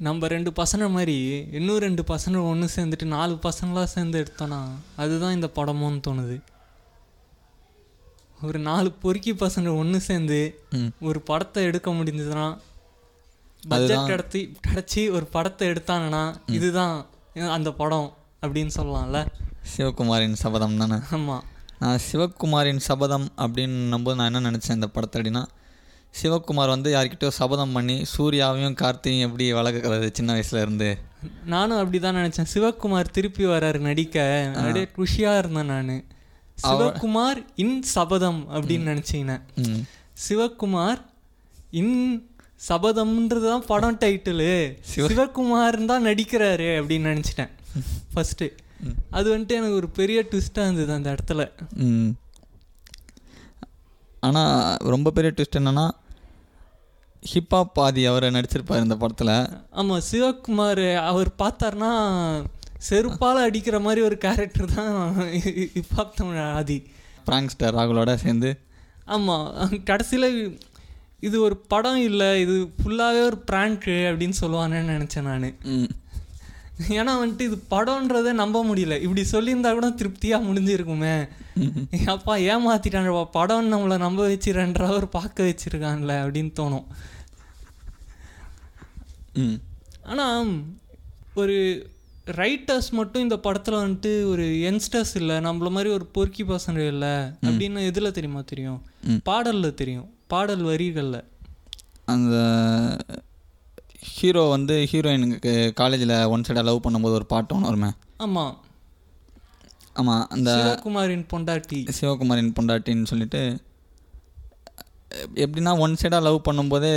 நம்ம ரெண்டு பசங்க மாதிரி இன்னும் ரெண்டு பசங்க ஒன்று சேர்ந்துட்டு நாலு பசங்களாக சேர்ந்து எடுத்தோன்னா அதுதான் இந்த படமோன்னு தோணுது. ஒரு நாலு பொறுக்கி பசங்க ஒன்று சேர்ந்து ஒரு படத்தை எடுக்க முடிஞ்சதுன்னா பட்ஜெட் கிடத்தி கிடச்சி ஒரு படத்தை எடுத்தாங்கன்னா இதுதான் அந்த படம் அப்படின்னு சொல்லலாம்ல. சிவகுமாரின் சபதம் தானே? ஆமாம் நான் சிவகுமாரின் சபதம் அப்படின்னு போது நான் என்ன நினச்சேன் இந்த படத்தை அப்படின்னா சிவகுமார் வந்து யார்கிட்டயோ சபதம் பண்ணி சூர்யாவையும் கார்த்தியும் எப்படி வளர்க்குறது சின்ன வயசுல இருந்து? நானும் அப்படி தான் நினச்சேன். சிவகுமார் திருப்பி வராரு நடிக்க. அப்படியே குஷியாக இருந்தேன் நான். சிவகுமார் இன் சபதம் அப்படின்னு நினச்சிக்கினேன் ம். சிவகுமார் இன் சபதம்ன்றது தான் படம் டைட்டிலு சிவகுமார் தான் நடிக்கிறாரு அப்படின்னு நினச்சிட்டேன். ஃபஸ்ட்டு அது வந்துட்டு எனக்கு ஒரு பெரிய ட்விஸ்ட்டாக இருந்தது அந்த இடத்துல. ஆனால் ரொம்ப பெரிய ட்விஸ்ட் என்னன்னா ஹிப்ஹாப் பாதி அவரை நடிச்சிருப்பார் இந்த படத்தில். ஆமாம் சிவகுமார் அவர் பார்த்தாருன்னா செருப்பால் அடிக்கிற மாதிரி ஒரு கேரக்டர் தான் இப்போ தமிழ் ஆதி. பிராங்ஸ்டர் ராகுலோட சேர்ந்து. ஆமாம் கடைசியில் இது ஒரு படம் இல்லை இது ஃபுல்லாகவே ஒரு ப்ராங்க்கு அப்படின்னு சொல்லுவானேன்னு நினச்சேன் நான். ஏன்னா வந்துட்டு இது படம்ன்றதை நம்ப முடியல. இப்படி சொல்லியிருந்தா கூட திருப்தியாக முடிஞ்சிருக்குமே. அப்பா ஏமாத்திட்டான்ப்பா படம் நம்மளை நம்ப வச்சிரன்ற அவர் பார்க்க வச்சிருக்கான்ல அப்படின்னு தோணும். ஆனால் ஒரு ரைட்டர்ஸ் மட்டும் இந்த படத்தில் வந்துட்டு ஒரு யங்ஸ்டர்ஸ் இல்லை நம்மள மாதிரி ஒரு பொறுக்கி பசங்க இல்லை அப்படின்னு எதில் தெரியுமா? தெரியும். பாடலில் தெரியும். பாடல் வரிகளில். அந்த ஹீரோ வந்து ஹீரோயினுக்கு காலேஜில் ஒன் சைடாக லவ் பண்ணும்போது ஒரு பாட்டு ஒன்று வருமே. ஆமாம் ஆமாம் அந்த சிவகுமாரின் பொண்டாட்டி. சிவகுமாரின் பொண்டாட்டின்னு சொல்லிட்டு எப்படின்னா ஒன் சைடாக லவ் பண்ணும்போதே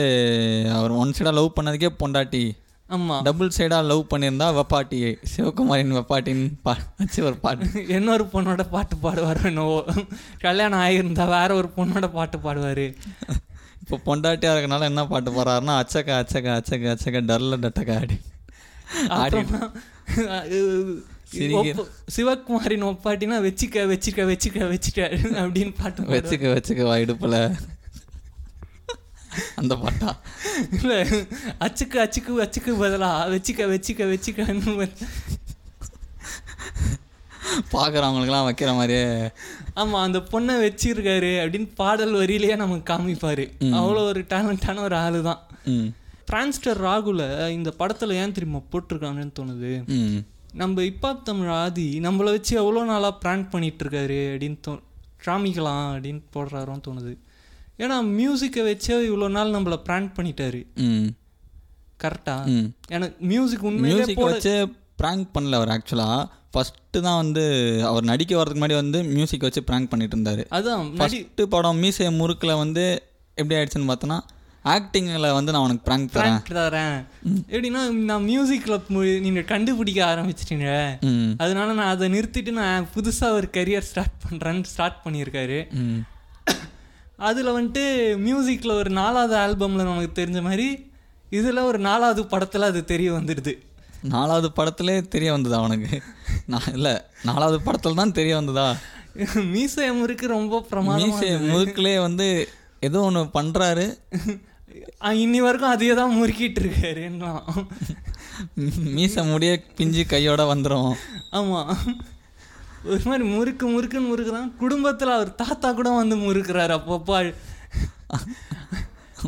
அவர் ஒன் சைடாக லவ் பண்ணதுக்கே பொண்டாட்டி. ஆமாம் டபுள் சைடாக லவ் பண்ணியிருந்தா வெப்பாட்டி சிவகுமாரின் வெப்பாட்டின்னு பா வச்சு ஒரு பாட்டு. இன்னொரு பொண்ணோட பாட்டு பாடுவார் என்னவோ. கல்யாணம் ஆகியிருந்தா வேற ஒரு பொண்ணோட பாட்டு பாடுவார். இப்போ பொண்டாட்டியாக இருக்கனால என்ன பாட்டு பாடுறாருன்னா அச்சக்க அச்சக்க அச்சக்க அச்சக்க டர்ல டட்டக்க ஆடி. ஆடி. சிவகுமாரின் ஒப்பாட்டினா வச்சுக்க வச்சுக்க வச்சுக்க வச்சுக்க அப்படின்னு பாட்டு. வச்சுக்க வச்சுக்க இடுப்பில். அந்த பாட்டா? இல்ல அச்சுக்கு அச்சுக்கு அச்சுக்கு பதிலா? வச்சுக்க வச்சுக்க வச்சுக்கன்னு வச்சு- பார்க்குறவங்களுக்குலாம் வைக்கிற மாதிரியே. ஆமா அந்த பொண்ணை வச்சிருக்காரு அப்படின்னு பாடல் வரியிலேயே நமக்கு காமிப்பாரு. அவ்வளோ ஒரு டேலண்டான ஒரு ஆளு தான் ம். பிரான்ஸ்டர் ராகுல இந்த படத்துல ஏன் தெரியுமா போட்டிருக்காங்கன்னு தோணுது? நம்ம இப்பாப் தமிழ் ஆதி நம்மளை வச்சு எவ்வளோ நாளாக ப்ராங்க் பண்ணிட்டு இருக்காரு அப்படின்னு தோ காமிக்கலாம் அப்படின்னு போடுறாரோன்னு தோணுது. ஏன்னா மியூசிக்கை வச்சே இவ்வளோ நாள் நம்மளை ப்ராங்க் பண்ணிட்டாரு. ம். கரெக்டா ம். எனக்கு மியூசிக் உண்மையிலே மியூசிக் வச்சு ப்ராங்க் பண்ணல அவர் ஆக்சுவலாக ஃபஸ்ட்டு தான் வந்து அவர் நடிக்க வரதுக்கு முன்னாடி வந்து மியூசிக் வச்சு ப்ராங்க் பண்ணிட்டு இருந்தார். நடி ஃபஸ்ட்டு படம் மீசை முறுக்கில் வந்து எப்படி ஆயிடுச்சுன்னு பார்த்தோன்னா ஆக்டிங்கில் வந்து நான் உனக்கு ப்ராங்க் தரேன். தரேன். எப்படின்னா நான் மியூசிக்கில் நீங்கள் கண்டுபிடிக்க ஆரம்பிச்சிட்டீங்க. அதனால நான் அதை நிறுத்திட்டு நான் புதுசாக ஒரு கரியர் ஸ்டார்ட் பண்ணுறேன்னு ஸ்டார்ட் பண்ணியிருக்காரு. அதில் வந்துட்டு மியூசிக்கில் ஒரு நாலாவது ஆல்பமில் நமக்கு தெரிஞ்ச மாதிரி இதில் ஒரு நாலாவது படத்தில் அது தெரிய வந்துடுது. நாலாவது படத்திலே தெரிய வந்ததா அவனுக்கு நான் இல்லை நாலாவது படத்தில் தான் தெரிய வந்ததா? மீசை முறுக்கு ரொம்ப பிரமாதம் மீசை முறுக்கிலே வந்து ஏதோ ஒன்று பண்ணுறாரு இன்னி வரைக்கும் அதையே தான் முறுக்கிட்டு இருக்காரு என்ன மீசை முடிய பிஞ்சு கையோட வந்துடும் ஆமாம் ஒரு மாதிரி முறுக்கு முறுக்குன்னு முறுக்குறான் குடும்பத்தில் அவர் தாத்தா கூட வந்து முறுக்குறாரு அப்பப்போ.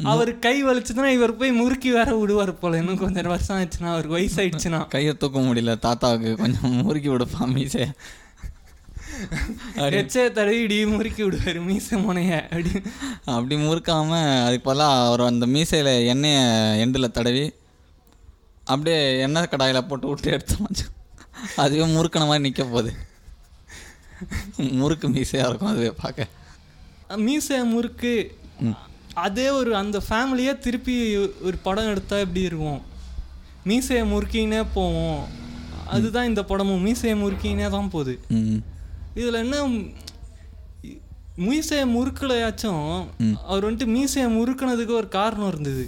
அவர் கை வலிச்சுதுன்னா இவர் போய் முறுக்கி வேற விடுவார் போல. இன்னும் கொஞ்சம் வருஷம் ஆயிடுச்சுன்னா அவருக்கு வயசாயிடுச்சுன்னா. கையை தூக்க முடியல. தாத்தாவுக்கு கொஞ்சம் முறுக்கி விடுப்பான் மீசை எச்சே தடவி இடி முறுக்கி விடுவார் மீசை முனைய. அப்படி அப்படி முறுக்காம அதுக்கு பதிலாக அவர் அந்த மீசையில் எண்ணெயை எண்டில் தடவி அப்படியே எண்ணெய் கடாயில் போட்டு விட்டு எடுத்து அதுவே முறுக்கின மாதிரி நிற்க போகுது. முறுக்கு மீசையாக இருக்கும் அதுவே பார்க்க. மீசை முறுக்கு அதே ஒரு அந்த ஃபேமிலியே திருப்பி ஒரு படம் எடுத்தா எப்படி இருக்கும்? மீசையை முறுக்கினே போவோம். அதுதான் இந்த படமும். மீசையை முறுக்கினே தான் போகுது. இதில் என்ன மீசையை முறுக்கலையாச்சும் அவர் வந்துட்டு மீசையை முறுக்குனதுக்கு ஒரு காரணம் இருந்தது.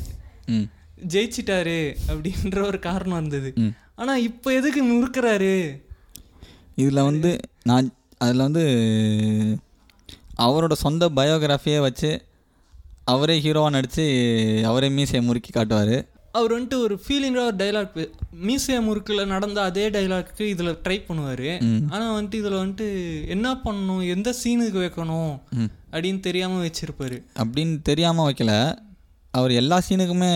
ஜெயிச்சிட்டாரு அப்படின்ற ஒரு காரணம் இருந்தது. ஆனால் இப்போ எதுக்கு முறுக்குறாரு? இதில் வந்து நான் அதில் வந்து அவரோட சொந்த பயோகிராஃபியை வச்சு அவரே ஹீரோவாக நடித்து அவரே மீசையை முறுக்கி காட்டுவார். அவர் வந்துட்டு ஒரு ஃபீலிங்காக ஒரு டைலாக் மீசிய முறுக்கில் நடந்த அதே டைலாக்கு இதில் ட்ரை பண்ணுவார். ஆனால் வந்துட்டு இதில் வந்துட்டு என்ன பண்ணணும் எந்த சீனுக்கு வைக்கணும் அப்படின்னு தெரியாமல் வச்சிருப்பாரு. அப்படின்னு தெரியாமல் வைக்கல. அவர் எல்லா சீனுக்குமே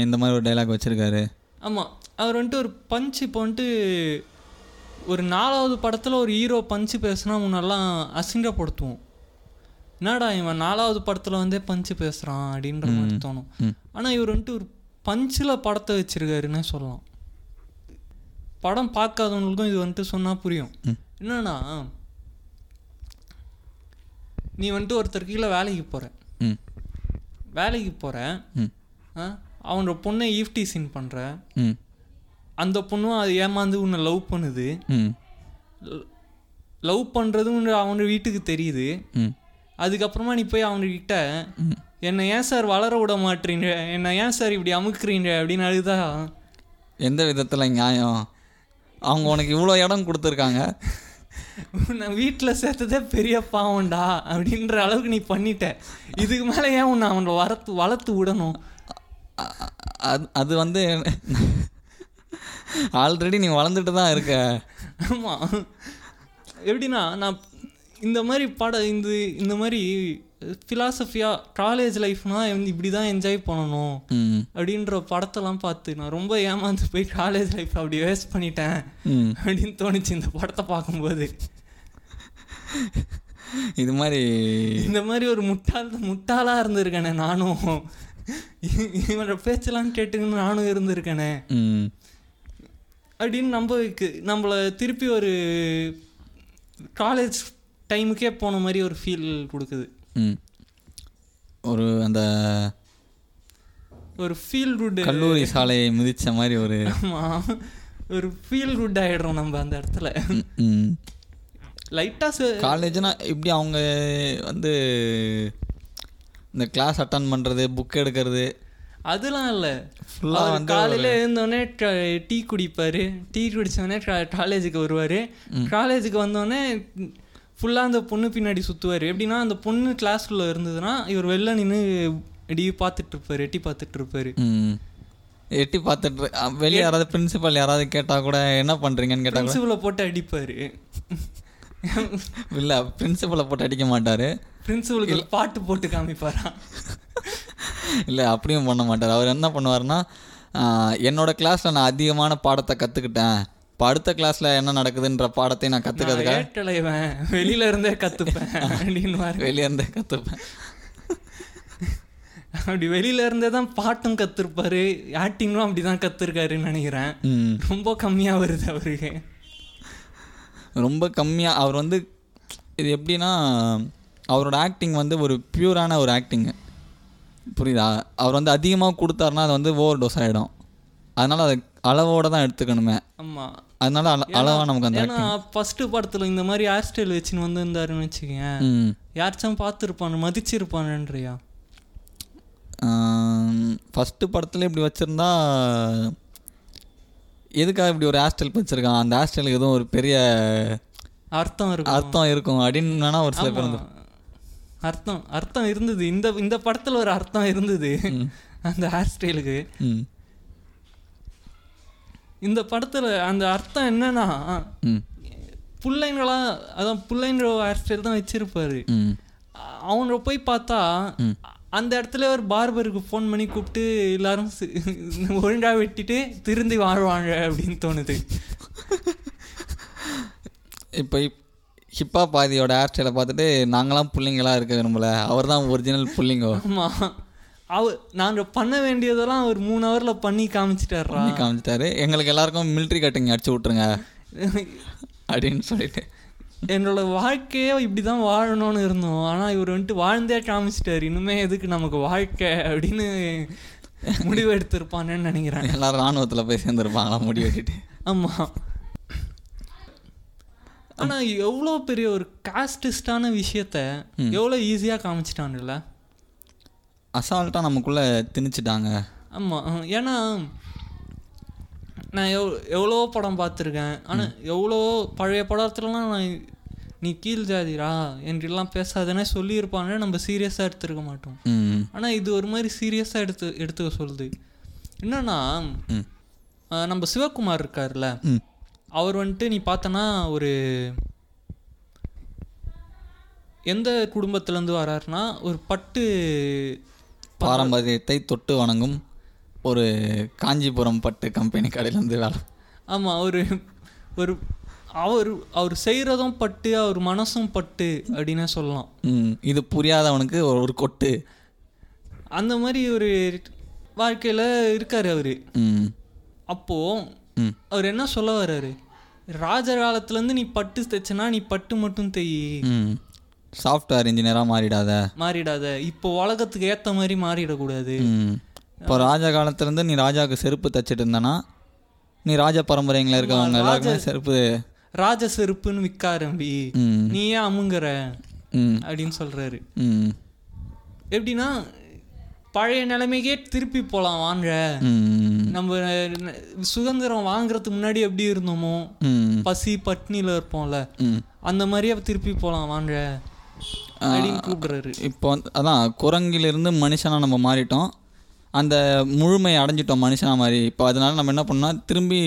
இந்த மாதிரி ஒரு டைலாக் வச்சுருக்காரு. ஆமாம் அவர் வந்துட்டு ஒரு பஞ்ச் இப்போ வந்துட்டு ஒரு நாலாவது படத்தில் ஒரு ஹீரோ பஞ்சு பேசுனா முன்னெல்லாம் அசிங்கப்படுத்துவோம். என்னடா இவன் நாலாவது படத்தில் வந்தே பஞ்சு பேசுகிறான் அப்படின்ற மாதிரி தோணும். ஆனால் இவர் வந்துட்டு ஒரு பஞ்சில் படத்தை வச்சிருக்காருன்னே சொல்லலாம். படம் பார்க்காதவங்களுக்கும் இது வந்துட்டு சொன்னால் புரியும். என்னன்னா நீ வந்துட்டு ஒருத்தர் கீழே வேலைக்கு போகிற ம். வேலைக்கு போகிற அவனோட பொண்ணை ஈஃப்டி சீன் பண்ணுற ம். அந்த பொண்ணும் அது ஏமாந்து உன்னை லவ் பண்ணுது. லவ் பண்ணுறதும் அவனோட வீட்டுக்கு தெரியுது. அதுக்கப்புறமா நீ போய் அவனுக்கிட்ட என்னை ஏன் சார் வளர விட மாட்டீங்க என்னை ஏன் சார் இப்படி அமுக்குறீங்க அப்படின்னு அழுதா. எந்த விதத்தில் நியாயம்? அவங்க உனக்கு இவ்வளோ இடம் கொடுத்துருக்காங்க. உன்னை வீட்டில் சேர்த்ததே பெரிய பாவம்டா அப்படின்ற அளவுக்கு நீ பண்ணிட்ட. இதுக்கு மேலே ஏன் உன்னை அவனை வளர்த்து வளர்த்து விடணும்? அது அது வந்து ஆல்ரெடி நீ வளர்ந்துட்டு தான் இருக்க. ஆமாம் எப்படின்னா நான் இந்த மாதிரி படம் இந்த இந்த மாதிரி ஃபிலாசபியாக காலேஜ் லைஃப்னா வந்து இப்படி தான் என்ஜாய் பண்ணணும் அப்படின்ற படத்தெல்லாம் பார்த்து நான் ரொம்ப ஏமாந்து போய் காலேஜ் லைஃப் அப்படி வேஸ்ட் பண்ணிட்டேன் அப்படின்னு தோணுச்சு இந்த படத்தை பார்க்கும்போது. இது மாதிரி இந்த மாதிரி ஒரு முட்டாள் முட்டாளாக இருந்திருக்கேனே நானும். இவனோட பேச்செல்லாம் கேட்டுக்கின்னு நானும் இருந்திருக்கேனே. அப்படின்னு நம்மளுக்கு நம்மளை திருப்பி ஒரு காலேஜ் டைமுக்கே போன மாதிரி ஒரு ஃபீல் கொடுக்குது. ம். ஒரு அந்த ஒரு ஃபீல் குட் கல்லூரி சாலையை மிதிச்ச மாதிரி ஒரு ஆமாம் ஒரு ஃபீல் குட் ஆகிடுறோம் நம்ம அந்த இடத்துல. லைட்டாக காலேஜ்னா இப்படி அவங்க வந்து இந்த கிளாஸ் அட்டன் பண்ணுறது புக் எடுக்கிறது அதெல்லாம் இல்லை. காலையில் எழுந்தோடனே டீ குடிப்பார். டீ குடித்தோடனே காலேஜுக்கு வருவார். காலேஜுக்கு வந்தோடனே ஃபுல்லாக அந்த பொண்ணு பின்னாடி சுற்றுவார் எப்படின்னா அந்த பொண்ணு கிளாஸ்க்குள்ளே இருந்ததுன்னா இவர் வெளில நின்று இப்படி பார்த்துட்டு இருப்பாரு எட்டி பார்த்துட்டு இருப்பாரு எட்டி பார்த்துட்டு வெளியே யாராவது பிரின்சிபல் யாராவது கேட்டால் கூட என்ன பண்ணுறீங்கன்னு கேட்டால் கூட பிரின்சிபலை போட்டு அடிப்பார். இல்லை பிரின்சிபலை போட்டு அடிக்க மாட்டார். பிரின்சிபலுக்கு பாட்டு போட்டு காமிப்பாராம் இல்லை அப்படியும் பண்ண மாட்டார். அவர் என்ன பண்ணுவார்னா ஆ, என்னோட கிளாஸில் நான் அதிகமான பாடத்தை கற்றுக்கிட்டேன் இப்போ அடுத்த கிளாஸில் என்ன நடக்குதுன்ற பாடத்தை நான் கற்றுக்கிறதுக்காக வெளியில இருந்தே கற்றுப்பேன் அப்படின்னு வெளியே இருந்தே கற்றுப்பேன் அப்படி வெளியில இருந்தே தான் பாட்டும் கற்றுருப்பாரு ஆக்டிங்கும் அப்படி தான் கற்றுருக்காருன்னு நினைக்கிறேன் ரொம்ப கம்மியாக வருது அவருக்கு ரொம்ப கம்மியாக அவர் வந்து இது எப்படின்னா அவரோட ஆக்டிங் வந்து ஒரு பியூரான ஒரு ஆக்டிங்கு புரியுதா? அவர் வந்து அதிகமாக கொடுத்தாருன்னா அது வந்து ஓவர் டோஸ் ஆகிடும் அதனால் அதை அளவோடு தான் எடுத்துக்கணுமே. ஆமாம் அதனால அள அளவாக நமக்கு அந்த ஏன்னா ஃபஸ்ட்டு படத்தில் இந்த மாதிரி ஹேர் ஸ்டைல் வச்சுன்னு வந்திருந்தாருன்னு வச்சுக்கேன் ம். யாராச்சும் பார்த்துருப்பானு மதிச்சிருப்பானுன்றியா ஃபஸ்ட்டு படத்துல இப்படி வச்சுருந்தா எதுக்காக இப்படி ஒரு ஹேர் ஸ்டைல் வச்சுருக்கான்? அந்த ஹேர் ஸ்டைலுக்கு எதுவும் ஒரு பெரிய அர்த்தம் இருக்கும். அர்த்தம் இருக்கும் அப்படின்னு வேணா ஒரு சில பேர். அர்த்தம் அர்த்தம் இருந்தது. இந்த இந்த படத்தில் ஒரு அர்த்தம் இருந்தது. அந்த ஹேர் ஸ்டைலுக்கு இந்த படத்தில் அந்த அர்த்தம் என்னன்னா பிள்ளைங்களா அதான் பிள்ளைங்க ஹேர் ஸ்டைல் தான் வச்சிருப்பாரு. அவனை போய் பார்த்தா. அந்த இடத்துல ஒரு பார்பருக்கு ஃபோன் பண்ணி கூப்பிட்டு எல்லாரும் சி- ஒழுங்கா வெட்டிட்டு திருந்தி வாழ்வாங்க அப்படின்னு தோணுது. இப்போ ஹிப்பா பாதியோட ஹேர் ஸ்டைலை பார்த்துட்டு நாங்களாம் புள்ளிங்களா இருக்க விரும்பல அவர் தான் ஒரிஜினல் புள்ளிங்கோ. ஆமாம் அவ நாங்கள் பண்ண வேண்டியதெல்லாம் ஒரு மூணு ஹவரில் பண்ணி காமிச்சிட்டாரா பண்ணி காமிச்சிட்டாரு. எங்களுக்கு எல்லாருக்கும் மிலிட்ரி கட்டிங் அடிச்சு விட்ருங்க அப்படின்னு சொல்லிட்டு. என்னோட வாழ்க்கையே இப்படி தான் வாழணும்னு இருந்தோம். ஆனால் இவர் வந்துட்டு வாழ்ந்தே காமிச்சிட்டாரு. இனிமே எதுக்கு நமக்கு வாழ்க்கை அப்படின்னு முடிவு எடுத்திருப்பானேன்னு நினைக்கிறேன். எல்லாரும் ராணுவத்தில் போய் சேர்ந்துருப்பாங்களா முடி வெட்டிட்டு ஆமாம் ஆனால் எவ்வளோ பெரிய ஒரு காஸ்டிஸ்டான விஷயத்த எவ்வளோ ஈஸியாக காமிச்சிட்டான்ல அசால்ட்டாக நமக்குள்ளே திணிச்சிட்டாங்க. ஆமாம் ஏன்னா நான் எவ் எவ்வளோ படம் பார்த்துருக்கேன். ஆனால் எவ்வளோ பழைய படத்துலலாம் நான் நீ கீழ் ஜாதிரா என்றெல்லாம் பேசாதேனே சொல்லியிருப்பானே நம்ம சீரியஸாக எடுத்துருக்க மாட்டோம். ஆனால் இது ஒரு மாதிரி சீரியஸாக எடுத்து எடுத்துக்க சொல்லுது. என்னன்னா நம்ம சிவகுமார் இருக்கார்ல அவர் வந்துட்டு நீ பார்த்தனா ஒரு எந்த குடும்பத்துலேருந்து வராருன்னா ஒரு பட்டு பாரம்பரியத்தை தொட்டு வணங்கும் ஒரு காஞ்சிபுரம் பட்டு கம்பெனி கடையிலேருந்து வேலை. ஆமாம் ஒரு ஒரு அவர் அவர் செய்கிறதும் பட்டு அவர் மனசும் பட்டு அப்படின்னே சொல்லலாம். ம் இது புரியாதவனுக்கு ஒரு ஒரு கொட்டு. அந்த மாதிரி ஒரு வாழ்க்கையில் இருக்கார் அவர். ம். அப்போது அவர் என்ன சொல்ல வர்றாரு ராஜ காலத்துலேருந்து நீ பட்டு தைச்சனா நீ பட்டு மட்டும் தெய். ம். சாஃப்ட்வேர் இன்ஜினியராக மாறிடாத. மாறிடாத. இப்போ உலகத்துக்கு ஏற்ற மாதிரி மாறிடக்கூடாது. இப்போ ராஜா காலத்துலேருந்து நீ ராஜாவுக்கு செருப்பு தைச்சிட்டு இருந்தனா நீ ராஜ பரம்பரைங்கள இருக்கவங்க எல்லாருக்குமே செருப்பு. ராஜ செருப்புன்னு விற்க ஆரம்பி. நீ ஏன் அமுங்குற அப்படின்னு சொல்கிறாரு ம். எப்படின்னா பழைய நிலைமைக்கே திருப்பி போகலாம் வாங்க. நம்ம சுதந்திரம் வாங்குறதுக்கு முன்னாடி எப்படி இருந்தோமோ பசி பட்னியில் இருப்போம்ல அந்த மாதிரியே திருப்பி போகலாம் வாங்க. கூப்பிடுறாரு. இப்போ வந்து அதான் குரங்கிலிருந்து மனுஷனாக நம்ம மாறிட்டோம். அந்த முழுமை அடைஞ்சிட்டோம் மனுஷனா மாதிரி இப்போ அதனால நம்ம என்ன பண்ணோம் திரும்பி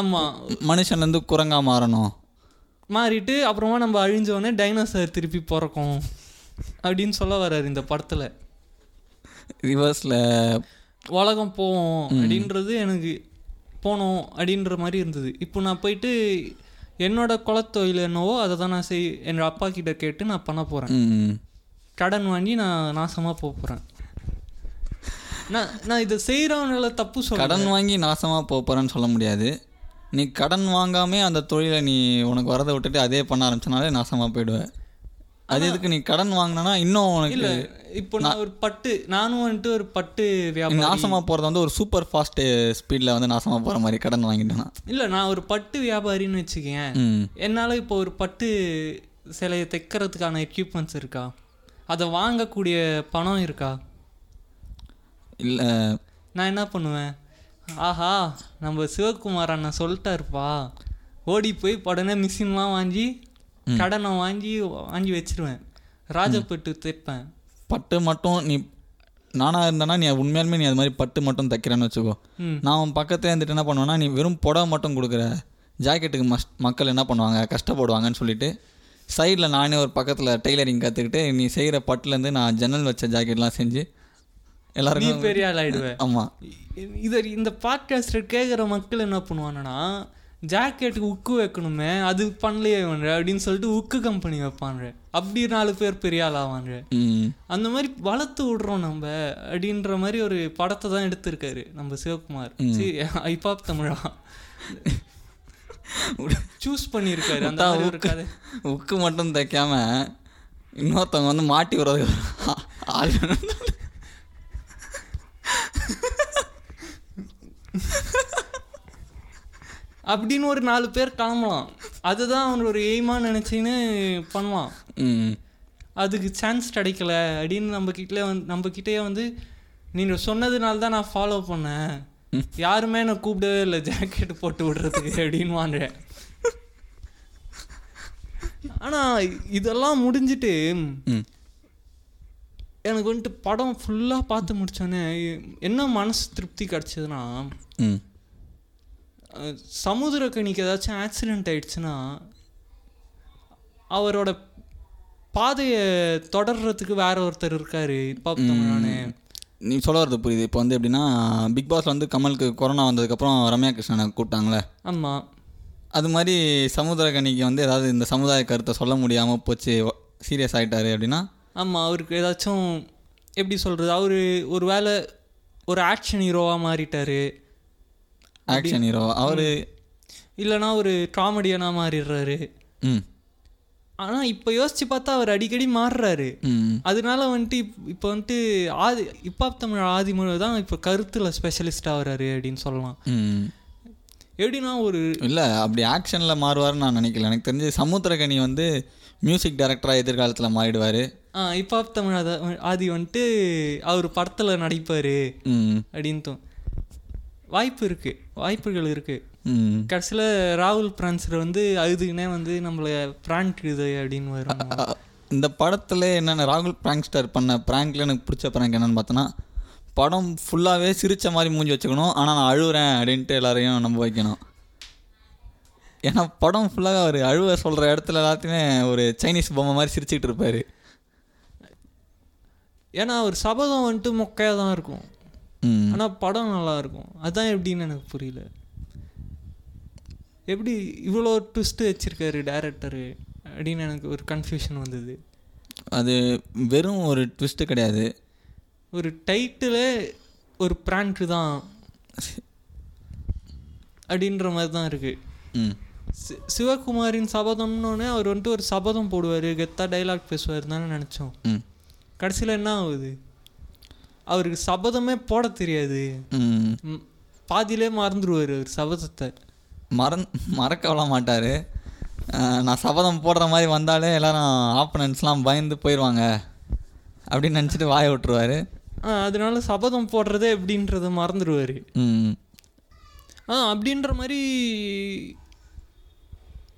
ஆமாம் மனுஷன்லேருந்து குரங்கா மாறணும். மாறிட்டு அப்புறமா நம்ம அழிஞ்ச உடனே டைனோசர் திருப்பி பிறக்கும். அப்படின்னு சொல்ல வர்றாரு இந்த படத்தில். ரிவர்ஸில் உலகம் போவோம் அப்படின்றது எனக்கு போனோம் அப்படின்ற மாதிரி இருந்தது. இப்போ நான் போயிட்டு என்னோட குலத்தொழில் என்னவோ அதை தான் நான் செய் என் அப்பா கிட்ட கேட்டு நான் பண்ண போகிறேன் கடன் வாங்கி நான் நாசமாக போக போகிறேன் நான் நான் இதை செய்கிறவங்கள தப்பு சொல்ல கடன் வாங்கி நாசமாக போக போகிறேன்னு சொல்ல முடியாது. நீ கடன் வாங்காமே அந்த தொழிலை நீ உனக்கு வரதை விட்டுட்டு அதே பண்ண ஆரம்பிச்சனாலே நாசமாக போயிடுவ. அது எதுக்கு நீ கடன் வாங்கினா இன்னும் உனக்கு இல்லை இப்போ நான் ஒரு பட்டு நானும் வந்துட்டு ஒரு பட்டு வியாபாரம் நாசமாக போகிறது வந்து ஒரு சூப்பர் ஃபாஸ்ட் ஸ்பீடில் வந்து நாசமாக போகிற மாதிரி கடன் வாங்கிட்டேன்னா இல்லை நான் ஒரு பட்டு வியாபாரின்னு வச்சுக்கேன். என்னால் இப்போ ஒரு பட்டு சிலையை தைக்கிறதுக்கான எக்யூப்மெண்ட்ஸ் இருக்கா? அதை வாங்கக்கூடிய பணம் இருக்கா? இல்லை. நான் என்ன பண்ணுவேன்? ஆஹா நம்ம சிவகுமார் அண்ணன் சொல்லிட்டாருப்பா. ஓடி போய் உடனே மிஷின்லாம் வாங்கி கடனை வாங்கி வாங்கி வச்சிருவேன். ராஜப்பட்டு தைப்பேன். பட்டு மட்டும் நீ நானாக இருந்தேன்னா நீ உண்மையாலுமே நீ அது மாதிரி பட்டு மட்டும் தைக்கிறேன்னு வச்சுக்கோ. நான் உன் பக்கத்துல இருந்துட்டு என்ன பண்ணுவேன்னா நீ வெறும் புடவை மட்டும் கொடுக்குற. ஜாக்கெட்டுக்கு மஸ் மக்கள் என்ன பண்ணுவாங்க கஷ்டப்படுவாங்கன்னு சொல்லிட்டு சைடில் நானே ஒரு பக்கத்தில் டெய்லரிங் கற்றுக்கிட்டு நீ செய்கிற பட்டுலேருந்து நான் ஜன்னல் வச்ச ஜாக்கெட்லாம் செஞ்சு எல்லாருக்கும் பெரிய ஆள் ஆயிடுவேன் ஆமாம் இதை இந்த பாட்காஸ்டர் கேட்குற மக்கள் என்ன பண்ணுவாங்கன்னா ஜாக்கெட்டுக்கு உக்கு வைக்கணுமே அது பண்ணலையே இவன் அப்படின்னு சொல்லிட்டு உக்கு கம்பெனி வைப்பாங்க அப்படி நாலு பேர் பெரிய ஆள் ம். அந்த மாதிரி வளர்த்து விடுறோம் நம்ம அப்படின்ற மாதிரி ஒரு படத்தை தான் எடுத்திருக்காரு நம்ம சிவகுமார். ஐபாப் தமிழா. சூஸ் பண்ணியிருக்காரு அந்த மாதிரி ஒரு கதை. உக்கு மட்டும் தைக்காம இன்னொருத்தவங்க வந்து மாட்டி விடுறதுக்கு ஆள் வேணும். அப்படின்னு ஒரு நாலு பேர் கிளம்பலாம். அதுதான் அவன் ஒரு எய்மாக நினச்சின்னு பண்ணலாம் அதுக்கு சான்ஸ் கிடைக்கல அப்படின்னு நம்ம கிட்ட வந்து நம்ம கிட்டே வந்து நீங்கள் சொன்னதுனால தான் நான் ஃபாலோ பண்ணேன். யாருமே என்னை கூப்பிடவே இல்லை ஜாக்கெட் போட்டு விடுறதுக்கு அப்படின்னு வாங்குறேன். ஆனால் இதெல்லாம் முடிஞ்சிட்டு எனக்கு வந்துட்டு படம் ஃபுல்லாக பார்த்து முடிச்சோன்னே என்ன மனசு திருப்தி கிடச்சதுன்னா சமுத்திரக்கனிக்கு ஏதாச்சும் ஆக்சிடெண்ட் ஆயிடுச்சுன்னா அவரோட பாதையை தொடர்றதுக்கு வேற ஒருத்தர் இருக்காரு. நானு. நீ சொல்ல வரது புரியுது. இப்போ வந்து எப்படின்னா பிக் பாஸ்ல வந்து கமலுக்கு கொரோனா வந்ததுக்கப்புறம் ரம்யா கிருஷ்ணனை கூப்பிட்டாங்களே. ஆமாம் அது மாதிரி சமுத்திரகனிக்கு வந்து ஏதாவது இந்த சமுதாய கருத்தை சொல்ல முடியாமல் போச்சு சீரியஸ் ஆயிட்டாரு அப்படின்னா? ஆமாம் அவருக்கு ஏதாச்சும் எப்படி சொல்கிறது அவர் ஒரு வேளை ஒரு ஆக்ஷன் ஹீரோவாக மாறிட்டாரு. ஆக்ஷன் ஹீரோ அவர் இல்லைனா ஒரு காமெடியனாக மாறிடுறாரு. ம். ஆனால் இப்போ யோசிச்சு பார்த்தா அவர் அடிக்கடி மாறுறாரு. ம். அதனால வந்துட்டு இப்- இப்போ வந்துட்டு ஆதி இப்பாப் தமிழ் ஆதிமுறை தான் இப்போ கருத்தில் ஸ்பெஷலிஸ்ட் ஆகுறாரு அப்படின்னு சொல்லலாம். எப்படின்னா ஒரு இல்லை அப்படி ஆக்ஷனில் மாறுவார்னு நான் நினைக்கல. எனக்கு தெரிஞ்சு சமுத்திரகனி வந்து மியூசிக் டைரக்டராக எதிர்காலத்தில் மாறிடுவார். ஆ இப்பாப் தமிழ் ஆத- வந்துட்டு அவர் படத்தில் நடிப்பார். தோணும் வாய்ப்பு இருக்குது வாய்ப்புகள் இருக்குது கடைசியில் ராகுல் பிரான்சர் வந்து அழுதுகினே வந்து நம்மளை பிராங்க் இது அப்படின்னு வரும். இந்த படத்துல என்னென்ன ராகுல் பிராங்க்ஸ்டர் பண்ண ப்ராங்க்ல எனக்கு பிடிச்ச ப்ராங்க் என்னன்னு பார்த்தோன்னா படம் ஃபுல்லாகவே சிரிச்ச மாதிரி மூஞ்சி வச்சுக்கணும் ஆனால் நான் அழுவுறேன் அப்படின்ட்டு எல்லாரையும் நம்ப வைக்கணும். ஏன்னா படம் ஃபுல்லாக அவர் அழுவ சொல்கிற இடத்துல எல்லாத்தையுமே ஒரு சைனீஸ் பொம்மை மாதிரி சிரிச்சுக்கிட்டு இருப்பார். ஏன்னா அவர் சபதம் வந்துட்டு மொக்கையாக தான் இருக்கும். ஆனால் படம் நல்லா இருக்கும் அதான் எப்படின்னு எனக்கு புரியல. எப்படி இவ்வளோ ட்விஸ்ட்டு வச்சிருக்காரு டேரக்டரு அப்படின்னு எனக்கு ஒரு கன்ஃபியூஷன் வந்தது. அது வெறும் ஒரு ட்விஸ்ட்டு கிடையாது. ஒரு டைட்டிலே ஒரு ப்ராங்க் தான் அப்படின்ற மாதிரி தான் இருக்குது சிவகுமாரின் சபதம்னோடனே அவர் வந்துட்டு ஒரு சபதம் போடுவார் கெத்தா டைலாக் பேசுவார் தானே நினச்சோம். கடைசியில் என்ன ஆகுது? அவருக்கு சபதமே போட தெரியாது. பாதியிலே மறந்துடுவார் அவர் சபதத்தை. மறந் மறக்கலாம் மாட்டார். நான் சபதம் போடுற மாதிரி வந்தாலே எல்லாரும் ஆப்பனன்ட்ஸ்லாம் பயந்து போயிடுவாங்க அப்படின்னு நினச்சிட்டு வாயை விட்டுருவாரு. ஆ அதனால சபதம் போடுறதே எப்படின்றத மறந்துடுவார். ம். ஆ அப்படின்ற மாதிரி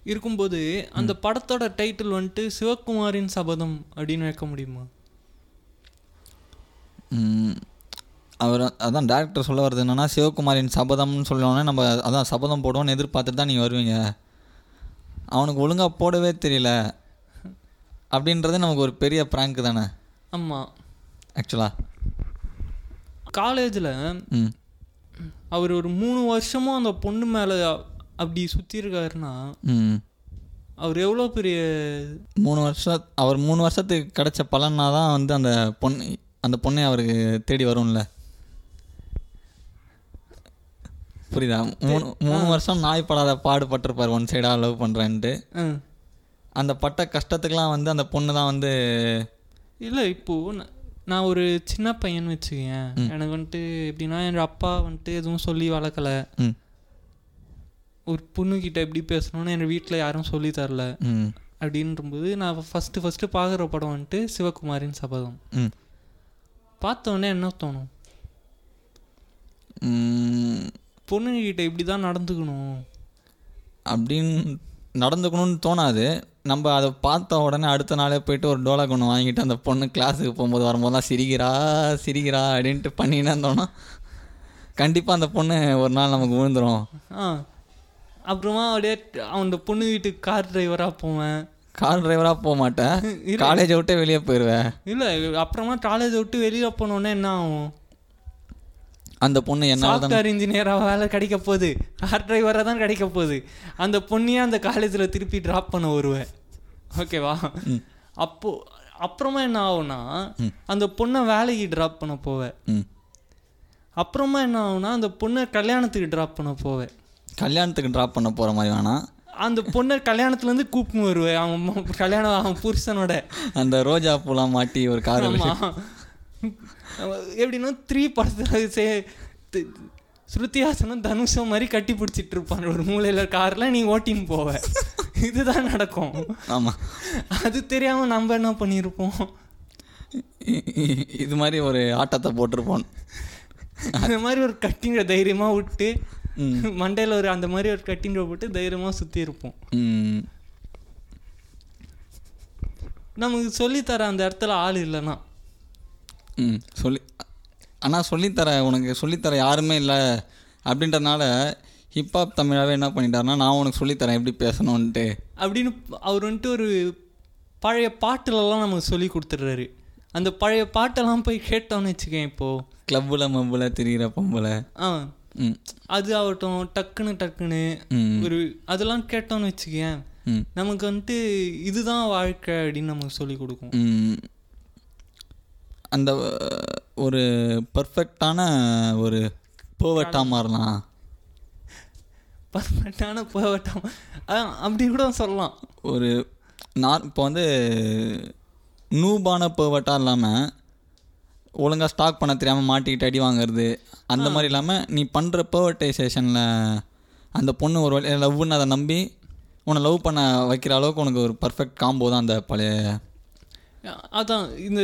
இருக்கும்போது அந்த படத்தோட டைட்டில் வந்துட்டு சிவகுமாரின் சபதம் அப்படின்னு வைக்க முடியுமா. அவர் அதான் டேரக்டர் சொல்ல வர்றது என்னன்னா சிவகுமாரின் சபதம்னு சொல்லணுன்னே நம்ம அதான் சபதம் போடுவோம்னு எதிர்பார்த்துட்டு தான் நீங்கள் வருவீங்க. அவனுக்கு ஒழுங்காக போடவே தெரியல. அப்படின்றது நமக்கு ஒரு பெரிய ப்ராங்க் தானே? ஆமாம் ஆக்சுவலாக காலேஜில் ம். அவர் ஒரு மூணு வருஷமும் அந்த பொண்ணு மேலே அப்படி சுற்றி இருக்காருன்னா ம். அவர் எவ்வளோ பெரிய மூணு வருஷம் அவர் மூணு வருஷத்துக்கு கிடைச்ச பலனா தான் வந்து அந்த பொண்ணு அந்த பொண்ணை அவருக்கு தேடி வரும்ல. புரியுதா? மூணு மூணு வருஷம் நாய் படாத பாடுபட்டிருப்பார் ஒன் சைடாக லவ் பண்ணுறேன்ட்டு அந்த பட்ட கஷ்டத்துக்கெலாம் வந்து அந்த பொண்ணு தான் வந்து இல்லை இப்போது நான் ஒரு சின்ன பையன் வச்சுக்கேன். எனக்கு வந்துட்டு எப்படின்னா என் அப்பா வந்துட்டு எதுவும் சொல்லி வளர்க்கலை. ஒரு பொண்ணுக்கிட்ட எப்படி பேசணும்னு என் வீட்டில் யாரும் சொல்லி தரல. அப்படின்றபோது நான் ஃபஸ்ட்டு ஃபஸ்ட்டு பார்க்குற படம் வந்துட்டு சிவகுமாரின் சபதம். ம் பார்த்த உடனே என்ன தோணும்? பொண்ணுங்கிட்ட இப்படி தான் நடந்துக்கணும். அப்படின்னு நடந்துக்கணும்னு தோணாது. நம்ம அதை பார்த்த உடனே அடுத்த நாளே போயிட்டு ஒரு டோலா ஒன்று வாங்கிட்டு அந்த பொண்ணு கிளாஸுக்கு போகும்போது வரும்போதெல்லாம் சிரிக்கிறா சிரிக்கிறா அப்படின்ட்டு பண்ணின்னு இருந்தோன்னா கண்டிப்பாக அந்த பொண்ணு ஒரு நாள் நமக்கு விழுந்துரும். ஆ. அப்புறமா அப்படியே அந்த பொண்ணு வீட்டுக்கு கார் டிரைவராக போவேன். கார் டிரைவராக போக மாட்டேன். காலேஜை விட்டே வெளியே போயிடுவேன் இல்லை அப்புறமா காலேஜை விட்டு வெளியில் போனோடனே என்ன ஆகும்? அந்த பொண்ணு என்னால் தான் சாஃப்ட்வேர் இன்ஜினியராக வேலை கிடைக்க போகுது. கார் டிரைவராக தான் கிடைக்க போகுது. அந்த பொண்ணையே அந்த காலேஜில் திருப்பி ட்ராப் பண்ண வருவேன். ஓகேவா அப்போ அப்புறமா என்ன ஆகும்னா அந்த பொண்ணை வேலைக்கு ட்ராப் பண்ண போவேன். அப்புறமா என்ன ஆகும்னா அந்த பொண்ணை கல்யாணத்துக்கு ட்ராப் பண்ண போவேன். கல்யாணத்துக்கு ட்ராப் பண்ண போகிற மாதிரி வேணாம். அந்த பொண்ணை கல்யாணத்துலேருந்து கூப்பிட்டு வருவேன் அவன் கல்யாணம் அவன் புருஷனோட. அந்த ரோஜா பூலாம் மாட்டி ஒரு கார் எப்படின்னா த்ரீ படத்தில் சே ஸ்ருதிஹாசனும் தனுஷும் மாதிரி கட்டி பிடிச்சிட்டு இருப்பான் ஒரு மூலையில் காரில் நீ ஓட்டின்னு போவ. இதுதான் நடக்கும். ஆமாம் அது தெரியாமல் நம்ம என்ன பண்ணியிருப்போம் இது மாதிரி ஒரு ஆட்டத்தை போட்டிருப்போம். அந்த மாதிரி ஒரு கட்டிங்க தைரியமாக விட்டு. மண்டையில் ஒரு அந்த மாதிரி ஒரு கட்டிங்க போட்டு தைரியமாக சுற்றி இருப்போம். நமக்கு சொல்லித்தர அந்த இடத்துல ஆள் இல்லைன்னா. ம். சொல்லி ஆனால் சொல்லித்தர உனக்கு சொல்லித்தர யாருமே இல்லை அப்படின்றனால ஹிப்ஹாப் தமிழாவே என்ன பண்ணிட்டாருன்னா நான் உனக்கு சொல்லித்தரேன் எப்படி பேசணுன்ட்டு அப்படின்னு அவர் வந்துட்டு ஒரு பழைய பாட்டுலலாம் நமக்கு சொல்லி கொடுத்துட்றாரு. அந்த பழைய பாட்டெல்லாம் போய் கேட்டோம்னு வச்சுக்கேன் இப்போது கிளப்பில் மப்பில் திரிகிற பொம்பளை. ஆ. அது ஆகட்டும் டக்குன்னு டக்குன்னு ஒரு அதெல்லாம் கேட்டோம்னு வச்சுக்கேன் நமக்கு வந்துட்டு இதுதான் வாழ்க்கை அப்படின்னு நமக்கு சொல்லி கொடுக்கும். அந்த ஒரு பர்ஃபெக்டான ஒரு பேவட்டாக மாறலாம். பர்ஃபெக்டான போகட்டும் அப்படி கூட சொல்லலாம். ஒரு நான் இப்போ வந்து நூபான பேவட்டாக இல்லாமல் ஒழுங்காக ஸ்டாக் பண்ண தெரியாமல் மாட்டிக்கிட்டு அடி வாங்குறது அந்த மாதிரி இல்லாமல் நீ பண்ணுற பேவர்டைசேஷனில் அந்த பொண்ணு ஒரு வழி லவ்னு அதை நம்பி உன்னை லவ் பண்ண வைக்கிற அளவுக்கு உனக்கு ஒரு பர்ஃபெக்ட் காம்போ தான் அந்த பழைய அதான் இந்த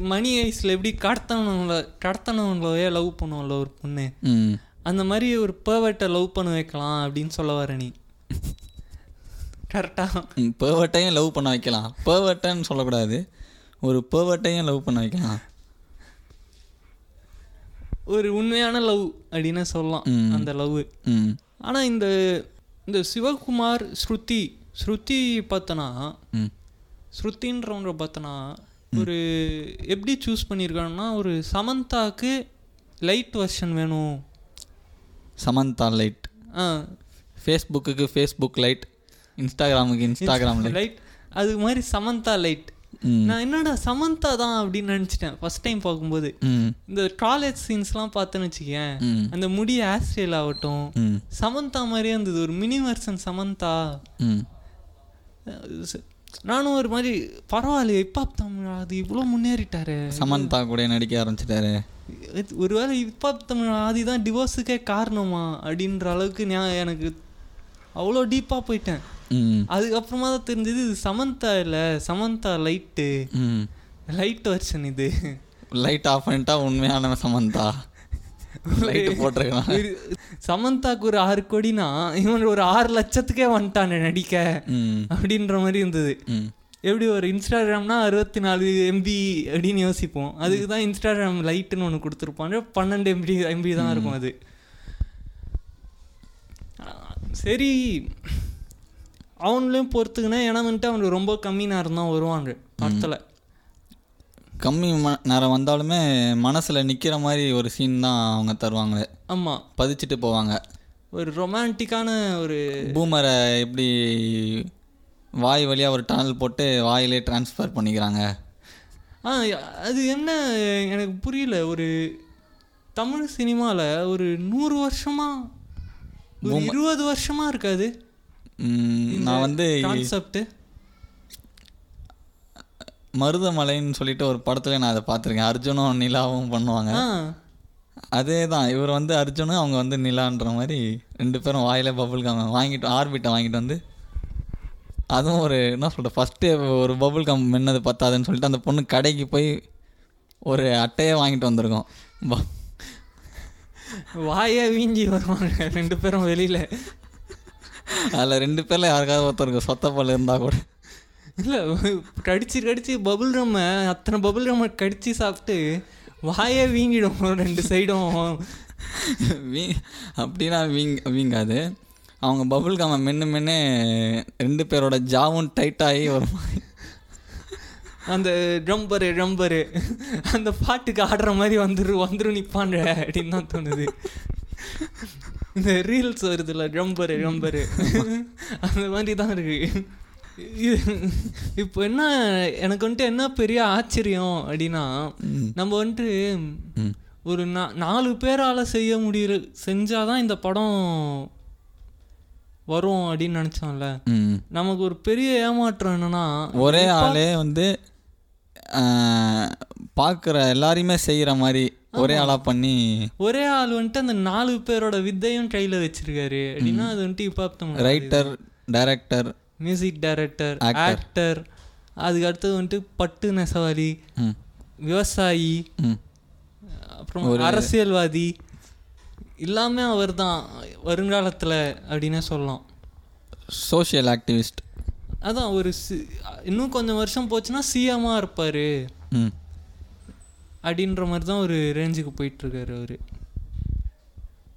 மணி ஐஸில் எப்படி கடத்தனவங்கள கடத்தனவங்களே லவ் பண்ணுவோம்ல ஒரு பொண்ணு. ம். அந்த மாதிரி ஒரு பேர்வெட்டை லவ் பண்ண வைக்கலாம் அப்படின்னு சொல்ல வர நீ. கரெக்டாக பேவட்டையும் லவ் பண்ண வைக்கலாம். பேவட்டைன்னு சொல்லக்கூடாது. ஒரு பேவட்டையும் லவ் பண்ண வைக்கலாம். ஒரு உண்மையான லவ் அப்படின்னு சொல்லலாம். அந்த லவ். ஆனால் இந்த இந்த சிவகுமார் ஸ்ருதி ஸ்ருதி பார்த்தனா ம். ஸ்ருதின்றவங்க பார்த்தனா ஒரு எப்படி சூஸ் பண்ணியிருக்காங்கன்னா ஒரு சமந்தாக்கு லைட் வெர்ஷன் வேணும். சமந்தா லைட் ஆ. ஃபேஸ்புக்குக்கு ஃபேஸ்புக் லைட் இன்ஸ்டாகிராமுக்கு இன்ஸ்டாகிராம் லைட் அது மாதிரி சமந்தா லைட் நான் என்னடா சமந்தா தான் அப்படின்னு நினச்சிட்டேன். ஃபர்ஸ்ட் டைம் பார்க்கும்போது. இந்த காலேஜ் சீன்ஸ்லாம் பார்த்தேன்னு வச்சுக்கேன். அந்த முடி ஆஸ்ட்ரேல் ஆகட்டும். சமந்தா மாதிரியே இருந்தது. ஒரு மினி வெர்சன் சமந்தா. நானும் ஒரு மாதிரி பரவாயில்லையே இப்போ தமிழ் அது இவ்வளோ முன்னேறிட்டாரு. சமந்தா கூட நடிக்க ஆரம்பிச்சிட்டாரு. ஒருவேளை இப்போ தமிழ் ஆதி தான் டிவோர்ஸுக்கே காரணமா அப்படின்ற அளவுக்கு நான் எனக்கு அவ்வளோ டீப்பாக போயிட்டேன். அதுக்கப்புறமா தான் தெரிஞ்சது இது சமந்தா இல்லை சமந்தா லைட்டு லைட் வெர்ஷன் இது. லைட் ஆஃப் பண்ணிட்டா உண்மையான சமந்தா. லைட்டு போட்டிருக்கலாம். சமந்தாக்கு ஒரு ஆறு கோடினா இவன் ஒரு ஆறு லட்சத்துக்கே வந்துட்டானே நடிக்க. அப்படின்ற மாதிரி இருந்தது. எப்படி ஒரு இன்ஸ்டாகிராம்னா அறுபத்தி நாலு எம்பி அப்படின்னு யோசிப்போம். அதுக்கு தான் இன்ஸ்டாகிராம் லைட்டுன்னு ஒன்று கொடுத்துருப்பாங்க. பன்னெண்டு எம்பி எம்பி தான் இருக்கும் அது. சரி. அவன்லையும் பொறுத்துக்கினா ஏன்னா வந்துட்டு அவனுக்கு ரொம்ப கம்மி நேரம் தான் வருவாங்க படத்தில். கம்மி ம நேரம் வந்தாலுமே மனசில் நிற்கிற மாதிரி ஒரு சீன் தான் அவங்க தருவாங்களே. ஆமாம் பதிச்சுட்டு போவாங்க. ஒரு ரொமான்டிக்கான ஒரு பூமரை எப்படி வாய் வழியாக ஒரு டனல் போட்டு வாயிலே ட்ரான்ஸ்ஃபர் பண்ணிக்கிறாங்க. ஆ அது என்ன எனக்கு புரியல. ஒரு தமிழ் சினிமாவில் ஒரு நூறு வருஷமா ஒரு இருபது வருஷமா இருக்காது? நான் வந்து கான்செப்ட் மருதமலைன்னு சொல்லிட்டு ஒரு படத்துல நான் அதை பார்த்துருக்கேன். அர்ஜுனும் நிலாவும் பண்ணுவாங்க. அதே தான் இவர் வந்து அர்ஜுனும் அவங்க வந்து நிலான்ற மாதிரி ரெண்டு பேரும் வாயில பபுள் கம் வாங்கிட்டு ஆர்பிட்டை வாங்கிட்டு வந்து அதுவும் ஒரு என்ன சொல்கிற ஃபஸ்ட்டு ஒரு பபுள் கம் மென்னது பத்தாதுன்னு சொல்லிட்டு அந்த பொண்ணு கடைக்கு போய் ஒரு அட்டையே வாங்கிட்டு வந்திருக்கோம். வாயே வீஞ்சி வருவாங்க ரெண்டு பேரும் வெளியில. அதில் ரெண்டு பேரில் யாருக்காவது ஒருத்தருக்கு சொத்த பல் இருந்தால் கூட. இல்ல கடிச்சு கடிச்சு பபுள் ரம்ம அத்தனை பபுள் ரம்ம கடிச்சு சாப்பிட்டு வாயே வீங்கிடும் ரெண்டு சைடும் வீ அப்படின்னா வீங் வீங்காது. அவங்க பபுள் காம மென்று மென்று ரெண்டு பேரோட ஜாவும் டைட்டாகி ஒரு அந்த ட்ரம்பரு ட்ரம்பரு அந்த பாட்டுக்கு ஆடுற மாதிரி வந்துரு வந்துரும் நிப்பாங்க அப்படின்னு தான் தோணுது. இந்த ரீல்ஸ் வருதுல்ல ட்ரம்பரு ட்ரம்பரு அந்த மாதிரி தான் இருக்கு இது இப்போ என்ன எனக்கு வந்துட்டு என்ன பெரிய ஆச்சரியம் அப்படின்னா. நம்ம வந்துட்டு. ஒரு நா நாலு பேரால் செய்ய முடியல செஞ்சாதான் இந்த படம் வரும் அப்படின்னு நினச்சோம்ல நமக்கு ஒரு பெரிய ஏமாற்றம் என்னன்னா ஒரே ஆளே வந்து பார்க்குற எல்லாரையுமே செய்கிற மாதிரி ஒரே ஆளாக பண்ணி ஒரே ஆள் வந்துட்டு அந்த நாலு பேரோட வித்தையும் கையில் வச்சிருக்காரு. அப்படின்னா அது வந்துட்டு இப்போ writer director music director Actor. Actor அதுக்கு அடுத்தது வந்துட்டு பட்டு நெசவாளி விவசாயி அப்புறம் அரசியல்வாதி. எல்லாமே அவர் தான் வருங்காலத்தில் அப்படின்னே சொல்லலாம். சோஷியல் ஆக்டிவிஸ்ட் அதான் ஒரு இன்னும் கொஞ்சம் வருஷம் போச்சுன்னா சிஎம்மாக இருப்பார். அப்படின்ற மாதிரி தான் ஒரு ரேஞ்சுக்கு போயிட்டுருக்காரு அவர்.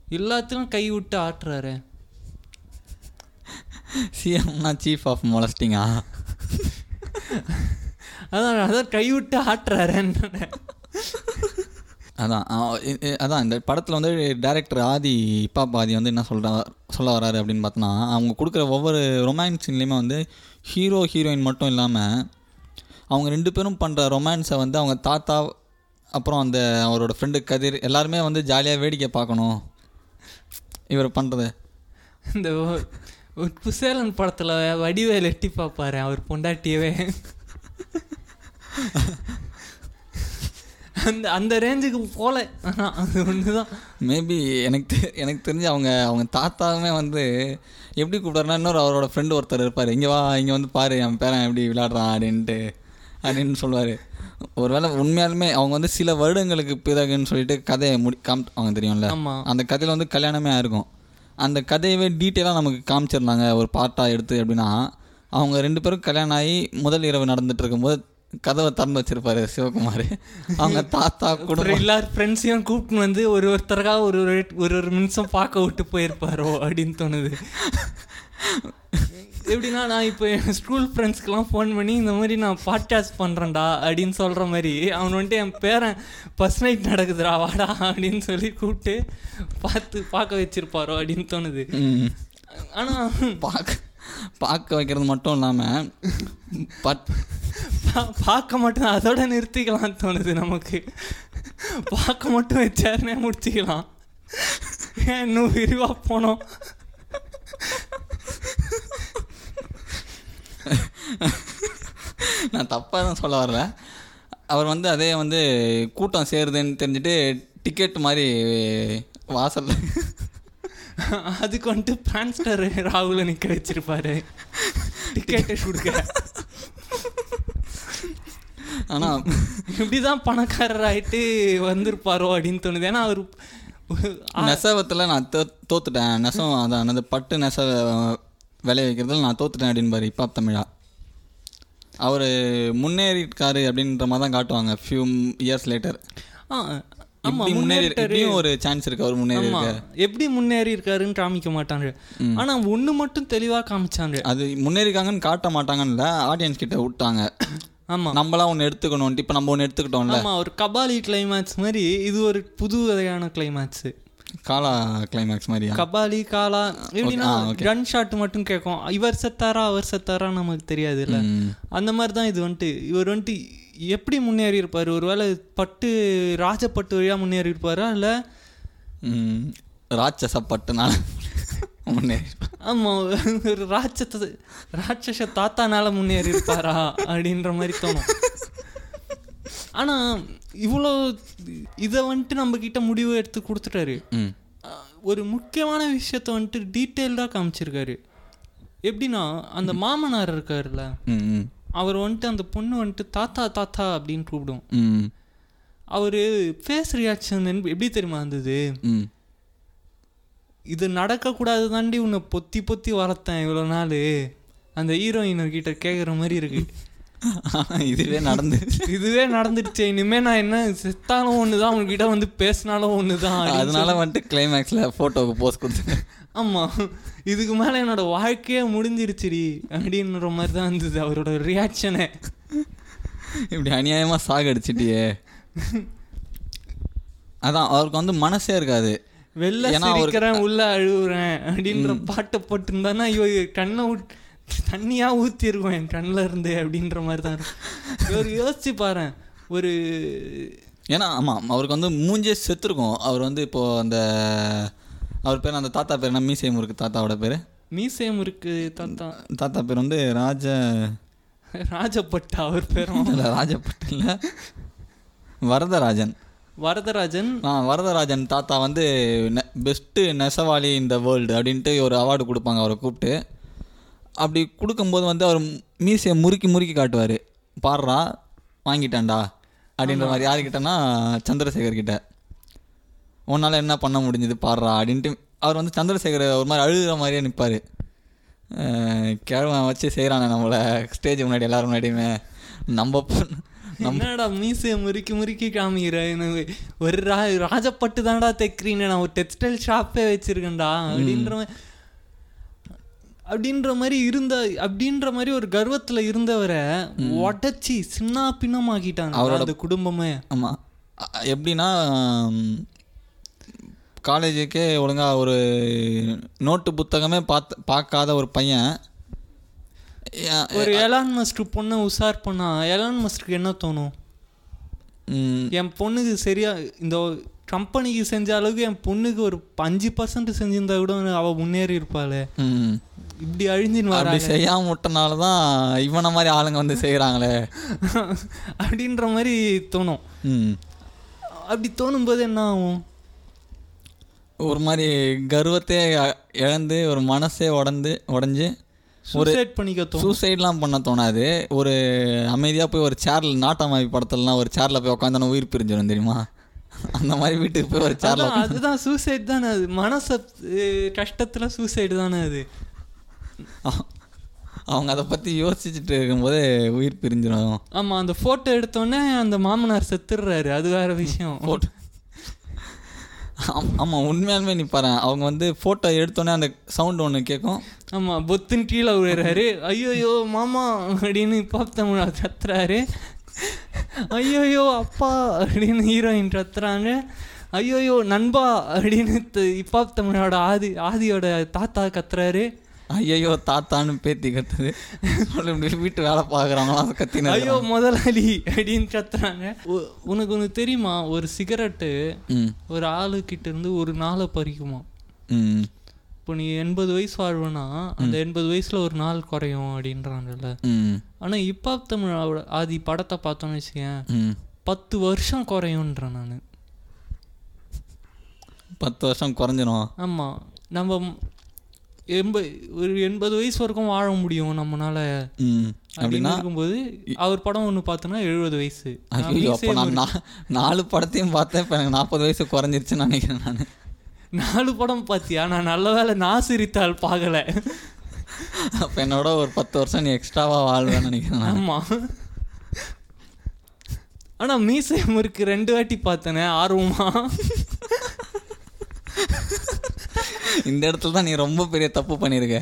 எல்லாத்திலும் கை விட்டு ஆட்டுறாரு. சிஎம்னா சீஃப் ஆஃப் மொலஸ்டிங்கா அதான் அதான் கை விட்டு ஆட்டுறாருன்னு அதான் அதான் இந்த படத்தில் வந்து டைரக்டர் ஆதி இப்பா பாதி வந்து என்ன சொல்கிறா சொல்ல வராரு அப்படின்னு பார்த்தோன்னா அவங்க கொடுக்குற ஒவ்வொரு ரொமான்ஸ் சீன்லேயுமே வந்து ஹீரோ ஹீரோயின் மட்டும் இல்லாமல் அவங்க ரெண்டு பேரும் பண்ணுற ரொமான்ஸை வந்து அவங்க தாத்தா அப்புறம் அந்த அவரோட ஃப்ரெண்டு கதிர் எல்லாருமே வந்து ஜாலியாக வேடிக்கை பார்க்கணும். இவர் பண்ணுறது இந்த குசேலன் படத்தில் வடிவேல் எட்டி பார்ப்பாரு அவர் பொண்டாட்டியவே. அந்த அந்த ரேஞ்சுக்கு போல. ஆனா அது ஒன்று தான் மேபி எனக்கு எனக்கு தெரிஞ்சு அவங்க அவங்க தாத்தாவுமே வந்து எப்படி கூப்பிட்றாருன்னா இன்னொரு அவரோட ஃப்ரெண்டு ஒருத்தர் இருப்பார். இங்கே வா இங்கே வந்து பாரு என் பேரன் எப்படி விளையாடுறான் அப்படின்ட்டு. அப்படின்னு சொல்லுவார். ஒருவேளை உண்மையாலுமே அவங்க வந்து சில வருடங்களுக்கு பிறகுன்னு சொல்லிட்டு கதையை முடி காம் அவங்க தெரியும்ல? அந்த கதையில் வந்து கல்யாணமே ஆயிருக்கும். அந்த கதையவே டீட்டெயிலாக நமக்கு காமிச்சிருந்தாங்க. ஒரு பார்ட்டாக எடுத்து அப்படின்னா அவங்க ரெண்டு பேரும் கல்யாணம் ஆகி முதல் இரவு நடந்துட்டு இருக்கும்போது கதவை திறந்து வச்சிருப்பாரு சிவகுமார். அவங்க தாத்தா குடும்பம். எல்லார் ஃப்ரெண்ட்ஸையும் கூப்பிட்டு வந்து ஒரு ஒருத்தருக்காக ஒரு ஒரு ஒரு ஒரு நிமிஷம் பார்க்க விட்டு போயிருப்பாரோ அப்படின்னு தோணுது. எப்படின்னா நான் இப்போ என் ஸ்கூல் ஃப்ரெண்ட்ஸ்க்கெலாம் ஃபோன் பண்ணி இந்த மாதிரி நான் பாட்காஸ்ட் பண்ணுறேன்டா அப்படின்னு சொல்கிற மாதிரி அவன் வந்துட்டு என் பேரன் ஃபஸ்ட் நைட் நடக்குதுடா வாடா அப்படின்னு சொல்லி கூப்பிட்டு பார்த்து பார்க்க வச்சிருப்பாரோ அப்படின்னு தோணுது. ஆனால் பார்க்க பார்க்க வைக்கிறது மட்டும் இல்லாமல் பட் பார்க்க மட்டும் அதோட நிறுத்திக்கலாம் தோணுது நமக்கு. பார்க்க மட்டும் வச்சாருனே முடிச்சுக்கலாம். ஏன் இன்னும் விரிவாக போனோம்? நான் தப்பாக தான் சொல்ல வரல. அவர் வந்து அதே வந்து கூட்டம் சேருதுன்னு தெரிஞ்சுட்டு டிக்கெட் மாதிரி வாசல்ல அதுக்கு வந்துட்டு பிரான்ஸ்டர் ராகுல நிற்க வச்சிருப்பாரு. டிக்கெட்டை கொடுக்க. ஆனால் இப்படிதான் பணக்காரர் ஆயிட்டு வந்திருப்பாரோ அப்படின்னு தோணுது. ஏன்னா அவர் நெசவத்தில் நான் தோ தோத்துட்டேன். நெசம் அதான் அந்த பட்டு நெசவ விளைய வைக்கிறதுல நான் தோத்துட்டேன் அப்படின்னு பாரு இப்போ தமிழா. அவர் முன்னேறிட்டாரு அப்படின்ற மாதிரி தான் காட்டுவாங்க ஃபியூ இயர்ஸ் லேட்டர் முன்னேறி. இப்படியும் ஒரு சான்ஸ் இருக்கு அவர் முன்னேறி எப்படி முன்னேறி இருக்காருன்னு காமிக்க மாட்டாங்க. ஆனா ஒண்ணு மட்டும் தெளிவா காமிச்சாங்க. அது முன்னேறிக்காங்கன்னு காட்ட மாட்டாங்கன்னு ஆடியன்ஸ் கிட்ட விட்டாங்க. ஆமா. நம்மளாம் ஒன்று எடுத்துக்கணும் இப்போ நம்ம ஒன்று எடுத்துக்கிட்டோம்ல. ஆமா ஒரு கபாலி கிளைமேக்ஸ் மாதிரி இது ஒரு புது வகையான கிளைமேக்ஸ் காலா கிளைமேக்ஸ் மாதிரியா கபாலி காலா எப்படின்னா. கன் ஷாட் மட்டும் கேட்கும். இவர் செத்தாரா அவர் செத்தாரா நமக்கு தெரியாதுல்ல. அந்த மாதிரி தான் இது வந்துட்டு. இவர் வந்துட்டு எப்படி முன்னேறி இருப்பார்? ஒருவேளை பட்டு ராஜப்பட்டு வழியா முன்னேறி இருப்பாரா? இல்ல ராட்சச பட்டுனால முன்னேறி ஆமா ஒரு ராட்சத ராட்சச தாத்தானால முன்னேறி இருப்பாரா? அப்படின்ற மாதிரி தோணும். ஆனா இவ்வளோ இதை வந்துட்டு நம்ம கிட்ட முடிவு எடுத்து கொடுத்துட்டாரு. ஒரு முக்கியமான விஷயத்த வந்துட்டு டீட்டெயில்டாக காமிச்சிருக்காரு. எப்படின்னா அந்த மாமனார் இருக்காருல்ல. அவர் வந்துட்டு அந்த பொண்ணு வந்துட்டு தாத்தா தாத்தா அப்படின்னு கூப்பிடும். அவர் ஃபேஸ் ரியாக்ஷன் எப்படி தெரியுமா இருந்தது? இது நடக்கக்கூடாது தாண்டி உன்னை பொத்தி பொத்தி வளர்த்தேன் இவ்வளோ நாள். அந்த ஹீரோயின் கிட்ட கேட்குற மாதிரி இருக்கு. இதுவே நடந்து இதுவே நடந்துடுச்சு. இனிமே நான் என்ன செத்தாலும் ஒன்று தான் உங்ககிட்ட வந்து பேசினாலும் ஒன்று தான் அதனால வந்துட்டு கிளைமேக்ஸில் ஃபோட்டோவுக்கு போஸ்ட் கொடுத்து ஆமாம் இதுக்கு மேலே என்னோட வாழ்க்கையே முடிஞ்சிருச்சுடி அப்படின்ற மாதிரி தான் இருந்தது அவரோட ரியாக்ஷனே இப்படி அநியாயமாக சாகடிச்சிட்டியே அதான் அவருக்கு வந்து மனசே இருக்காது. வெளில சிரிக்கிறேன் உள்ள அழுகுறேன் அப்படின்ற பாட்டை போட்டிருந்தானா ஐயோ கண்ணை ஊட் தண்ணியா ஊற்றிருக்கும் என் கண்ணில் இருந்து அப்படின்ற மாதிரி தான் இருக்கும் இவர் யோசிச்சு பாரு ஒரு ஏன்னா ஆமாம் அவருக்கு வந்து மூஞ்சே செத்துருக்கும். அவர் வந்து இப்போது அந்த அவர் பேர் அந்த தாத்தா பேர் என்ன? மீசை முருக்கு தாத்தாவோட பேர்? மீசையம் இருக்கு தாத்தா. தாத்தா பேர் வந்து ராஜ ராஜப்பட்டா அவர் பேரும் இல்லை ராஜப்பட்டு இல்லை. வரதராஜன். வரதராஜன். ஆ வரதராஜன் தாத்தா வந்து பெஸ்ட்டு நெசவாளி இந்த வேர்ல்டு அப்படின்ட்டு ஒரு அவார்டு கொடுப்பாங்க அவரை கூப்பிட்டு. அப்படி கொடுக்கும்போது வந்து அவர் மீசையை முறுக்கி முறுக்கி காட்டுவார். பாடுறா வாங்கிட்டேன்டா அப்படின்ற மாதிரி யாருக்கிட்டனா சந்திரசேகர் கிட்ட. உன்னால் என்ன பண்ண முடிஞ்சது பாடுறா அப்படின்ட்டு அவர் வந்து சந்திரசேகர் ஒரு மாதிரி அழுகிற மாதிரியே நிற்பார் கிழவன் வச்சு செய்கிறானே நம்மளை ஸ்டேஜ் முன்னாடி எல்லாரும் முன்னாடியுமே. நம்ம என்னடா மீசையை முறுக்கி முறுக்கி காமிக்கிற? எனக்கு ஒரு ரா ராஜப்பட்டு தான்டா தைக்கிறீங்க நான் ஒரு டெக்ஸ்டைல் ஷாப்பே வச்சிருக்கேன்டா அப்படின்ற மாதிரி அப்படின்ற மாதிரி இருந்த அப்படின்ற மாதிரி ஒரு கர்வத்துல இருந்தவரை உடச்சி சின்ன பின்னமாக்கிட்டாங்க அவரோட- குடும்பமே. ஆமாம் எப்படின்னா காலேஜுக்கே ஒழுங்காக ஒரு நோட்டு புத்தகமே பார்த்து பார்க்காத ஒரு பையன். ஒரு எலான் மஸ்க் பொண்ணை உசார் பண்ணா எலான் மஸ்க்கு என்ன தோணும்? என் பொண்ணுக்கு சரியா இந்த கம்பெனிக்கு செஞ்ச அளவுக்கு என் பொண்ணுக்கு ஒரு அஞ்சு பர்சன்ட் செஞ்சிருந்தா கூட அவ முன்னேறி இருப்பாளே. இப்படி அழிஞ்சின்னு வராங்க செய்யாம விட்டனால தான் இவனை மாதிரி ஆளுங்க வந்து செய்கிறாங்களே அப்படின்ற மாதிரி தோணும். அப்படி தோணும்போது என்ன ஆகும்? ஒரு மாதிரி கர்வத்தை இழந்து ஒரு மனசே உடந்து உடஞ்சி சூசைட் பண்ணிக்க சூசைட்லாம் பண்ண தோணாது. ஒரு அமைதியாக போய் ஒரு சேரில் நாட்டமாவி படத்துலலாம் ஒரு சேரில் போய் உட்காந்தான உயிர் பிரிஞ்சிடும் தெரியுமா? அந்த மாதிரி வீட்டுக்கு போய் ஒரு சேரில் அதுதான் சூசைட் தானே அது. மனச கஷ்டத்துல சூசைடு தானே அது. அவங்க அதை பற்றி யோசிச்சுட்டு இருக்கும்போது உயிர் பிரிஞ்சிடும் ஆமாம் அந்த ஃபோட்டோ எடுத்தோடனே அந்த மாமனார் செத்துடுறாரு அது வேற விஷயம். ஃபோட்டோ ஆமாம் உண்மையாலுமே நீ பாரு. அவங்க வந்து ஃபோட்டோ எடுத்தோன்னே அந்த சவுண்ட் ஒன்று கேட்கும் ஆமாம் பொத்துன்னு கீழே விழுறாரு ஐயோயோ மாமா அப்படின்னு பாப் தமிழா கத்துறாரு. ஐயோயோ அப்பா அப்படின்னு ஹீரோயின் கத்துறாங்க ஐயோயோ நண்பா அப்படின்னு இப்பாப் தமிழோட ஆதி ஆதியோட தாத்தா கத்துறாரு. ஐயையோ தாத்தான்னு பேத்தி கத்துது. வீட்டு வேலை பார்க்குறவங்களாம் கத்தின ஐயோ முதலாளி அப்படின்னு கத்துறாங்க உனக்கு ஒன்று தெரியுமா? ஒரு சிகரெட்டு ஒரு ஆளுக்கிட்ட இருந்து ஒரு நாளை பறிக்குமா இப்போ நீ எண்பது வயசு வாழ்வனா அந்த எண்பது வயசுல ஒரு நாள் குறையும் அப்படின்றாங்கல்ல. ஆனா இப்பாப் தமிழோட ஆதி படத்தை பார்த்தோன்னு வச்சுக்கேன் பத்து வருஷம் குறையும்ன்றேன் நான். பத்து வருஷம் குறைஞ்சிரும். ஆமா. நம்ம ம்- எண்ப ஒரு எண்பது வயசு வரைக்கும் வாழ முடியும் நம்மனால. ம். அப்படின்னு இருக்கும்போது அவர் படம் ஒன்று பார்த்தோன்னா எழுபது வயசு. நான் நாலு படத்தையும் பார்த்தேன் இப்போ எனக்கு நாற்பது வயசு குறைஞ்சிருச்சுன்னு நினைக்கிறேன் நான். நாலு படம் பார்த்தியா நான் நல்ல வேளை நான் சிரித்தால் பார்க்கல. அப்போ என்னோட ஒரு பத்து வருஷம் நீ எக்ஸ்ட்ராவாக வாழ்வேன்னு நினைக்கிறேன் நான். ஆமா. ஆனா மீசை முறுக்கு ரெண்டு வாட்டி பார்த்தனே ஆர்வமா? இந்த இடத்துல தான் நீ ரொம்ப பெரிய தப்பு பண்ணியிருக்க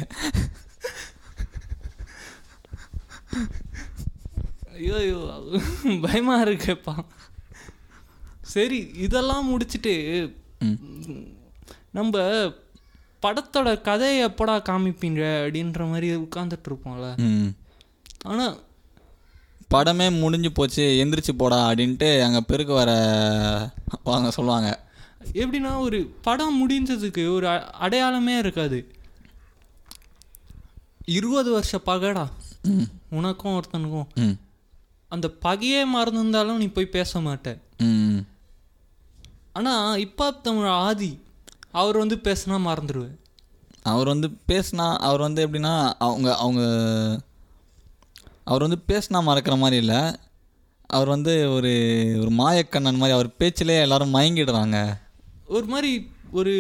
ஐயோ ஐயோ பயமா இருக்குப்பா. சரி இதெல்லாம் முடிச்சிட்டு நம்ம படத்தோட கதையை எப்படா காமிப்பீங்க அப்படின்ற மாதிரி உட்காந்துட்டு இருப்போம்ல. ம். ஆனா படமே முடிஞ்சு போச்சு எந்திரிச்சு போடா அப்படின்ட்டு அங்கே பெருக்கு வர வாங்க சொல்லுவாங்க. எப்படின்னா ஒரு படம் முடிஞ்சதுக்கு ஒரு அடையாளமே இருக்காது. இருபது வருஷ பகடா. உனக்கும் ஒருத்தனுக்கும். அந்த பகையே மறந்துருந்தாலும் நீ போய் பேச மாட்ட. ம். ஆனா இப்போ தமிழ் ஆதி அவர் வந்து பேசினா மறந்துடுவேன் அவர் வந்து பேசினா அவர் வந்து எப்படின்னா அவங்க அவங்க அவர் வந்து பேசினா மறக்கிற மாதிரி இல்லை. அவர் வந்து ஒரு ஒரு மாயக்கண்ணன் மாதிரி அவர் பேச்சிலே எல்லாரும் மயங்கிடுறாங்க. ஒரு மாதிரி ஒரு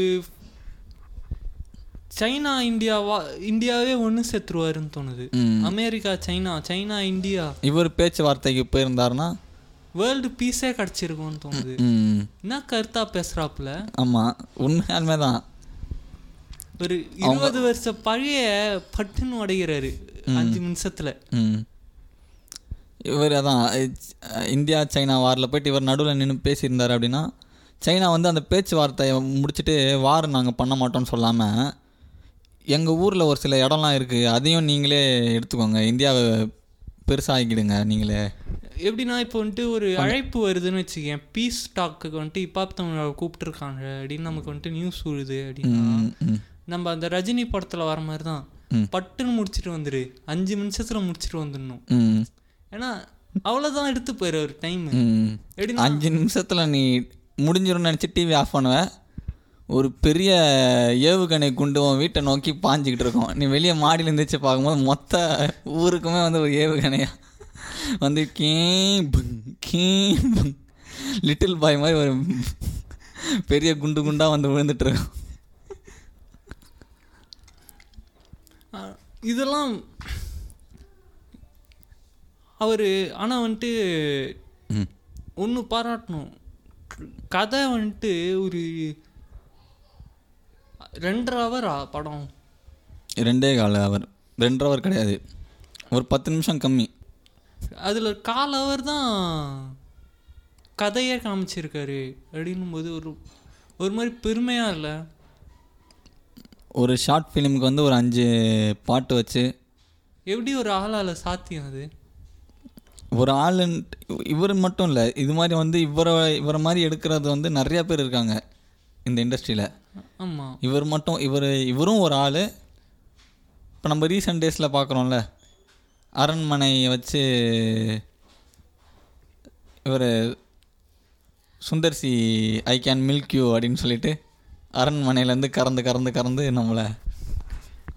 சைனா இந்தியாவா இந்தியாவே ஒன்று செத்துருவாருன்னு தோணுது. America China China India. இவர் பேச்சுவார்த்தைக்கு போயிருந்தாருன்னா வேர்ல்டு பீஸே கிடச்சிருக்கும்னு தோணுது. என்ன கருத்தா பேசுறாப்புல? ஆமாம் உண்மையாலுமே தான். ஒரு இருபது வருஷ பழைய பட்டுன்னு உடைகிறாரு அஞ்சு நிமிஷத்துல. இவர் அதான் இந்தியா சைனா வாரில் போயிட்டு இவர் நடுவில் நின்று பேசியிருந்தார் அப்படின்னா சைனா வந்து அந்த பேச்சுவார்த்தையை முடிச்சுட்டு வார் நாங்கள் பண்ண மாட்டோம்னு சொல்லாமல் எங்கள் ஊரில் ஒரு சில இடம்லாம் இருக்குது அதையும் நீங்களே எடுத்துக்கோங்க. இந்தியாவை பெருசாகிக்கிடுங்க நீங்களே. எப்படின்னா இப்போ வந்துட்டு ஒரு அழைப்பு வருதுன்னு வச்சுக்கேன். பீஸ் டாக்குக்கு வந்துட்டு இப்போ தமிழ் கூப்பிட்டுருக்காங்க அப்படின்னு நமக்கு வந்துட்டு நியூஸ் விழுது அப்படின்னா நம்ம அந்த ரஜினி படத்துல வர மாதிரி தான். பட்டுன்னு முடிச்சிட்டு வந்துரு. அஞ்சு நிமிஷத்துல முடிச்சிட்டு வந்துடணும். ஏன்னா அவ்வளோதான் எடுத்து போயிரு ஒரு டைம் அஞ்சு நிமிஷத்தில் நீ முடிஞ்சிரும்னு நினச்சி டிவி ஆஃப் பண்ணுவ. ஒரு பெரிய ஏவுகணை குண்டு உன் வீட்டை நோக்கி பாஞ்சிக்கிட்டு இருக்கும். நீ வெளியே மாடியில் இருந்துச்சு பார்க்கும்போது மொத்த ஊருக்குமே வந்து ஒரு ஏவுகணையா? வந்து கீம் கீம். லிட்டில் பாய் மாதிரி ஒரு பெரிய குண்டு குண்டாக வந்து விழுந்துட்டு இருக்கும். அஹ், இதெல்லாம் அவர் ஆனால் வந்துட்டு ஒன்று பாராட்டணும். கதை வந்துட்டு ஒரு ரெண்டரை ஹவரா படம்? ரெண்டே கால அவர் ரெண்டரை அவர் கிடையாது. ஒரு பத்து நிமிஷம் கம்மி. அதில் கால் ஹவர் தான் கதையே காமிச்சிருக்காரு அப்படின்னும் போது ஒரு ஒரு மாதிரி பெருமையாக இல்லை? ஒரு ஷார்ட் ஃபிலிமுக்கு வந்து ஒரு அஞ்சு பாட்டு வச்சு எப்படி ஒரு ஆளால் சாத்தியம் அது? ஒரு ஆள் இவர் மட்டும் இல்லை இது மாதிரி வந்து இவரை இவரை மாதிரி எடுக்கிறது வந்து நிறைய பேர் இருக்காங்க இந்த இண்டஸ்ட்ரியில் ஆமாம் இவர் மட்டும் இவர் இவரும் ஒரு ஆள். இப்போ நம்ம ரீசெண்ட் டேஸில் பார்க்குறோம்ல அரண்மனையை வச்சு இவர் Sundar C I can milk you அப்படின்னு சொல்லிட்டு அரண்மனையிலேருந்து கறந்து கறந்து கறந்து நம்மளை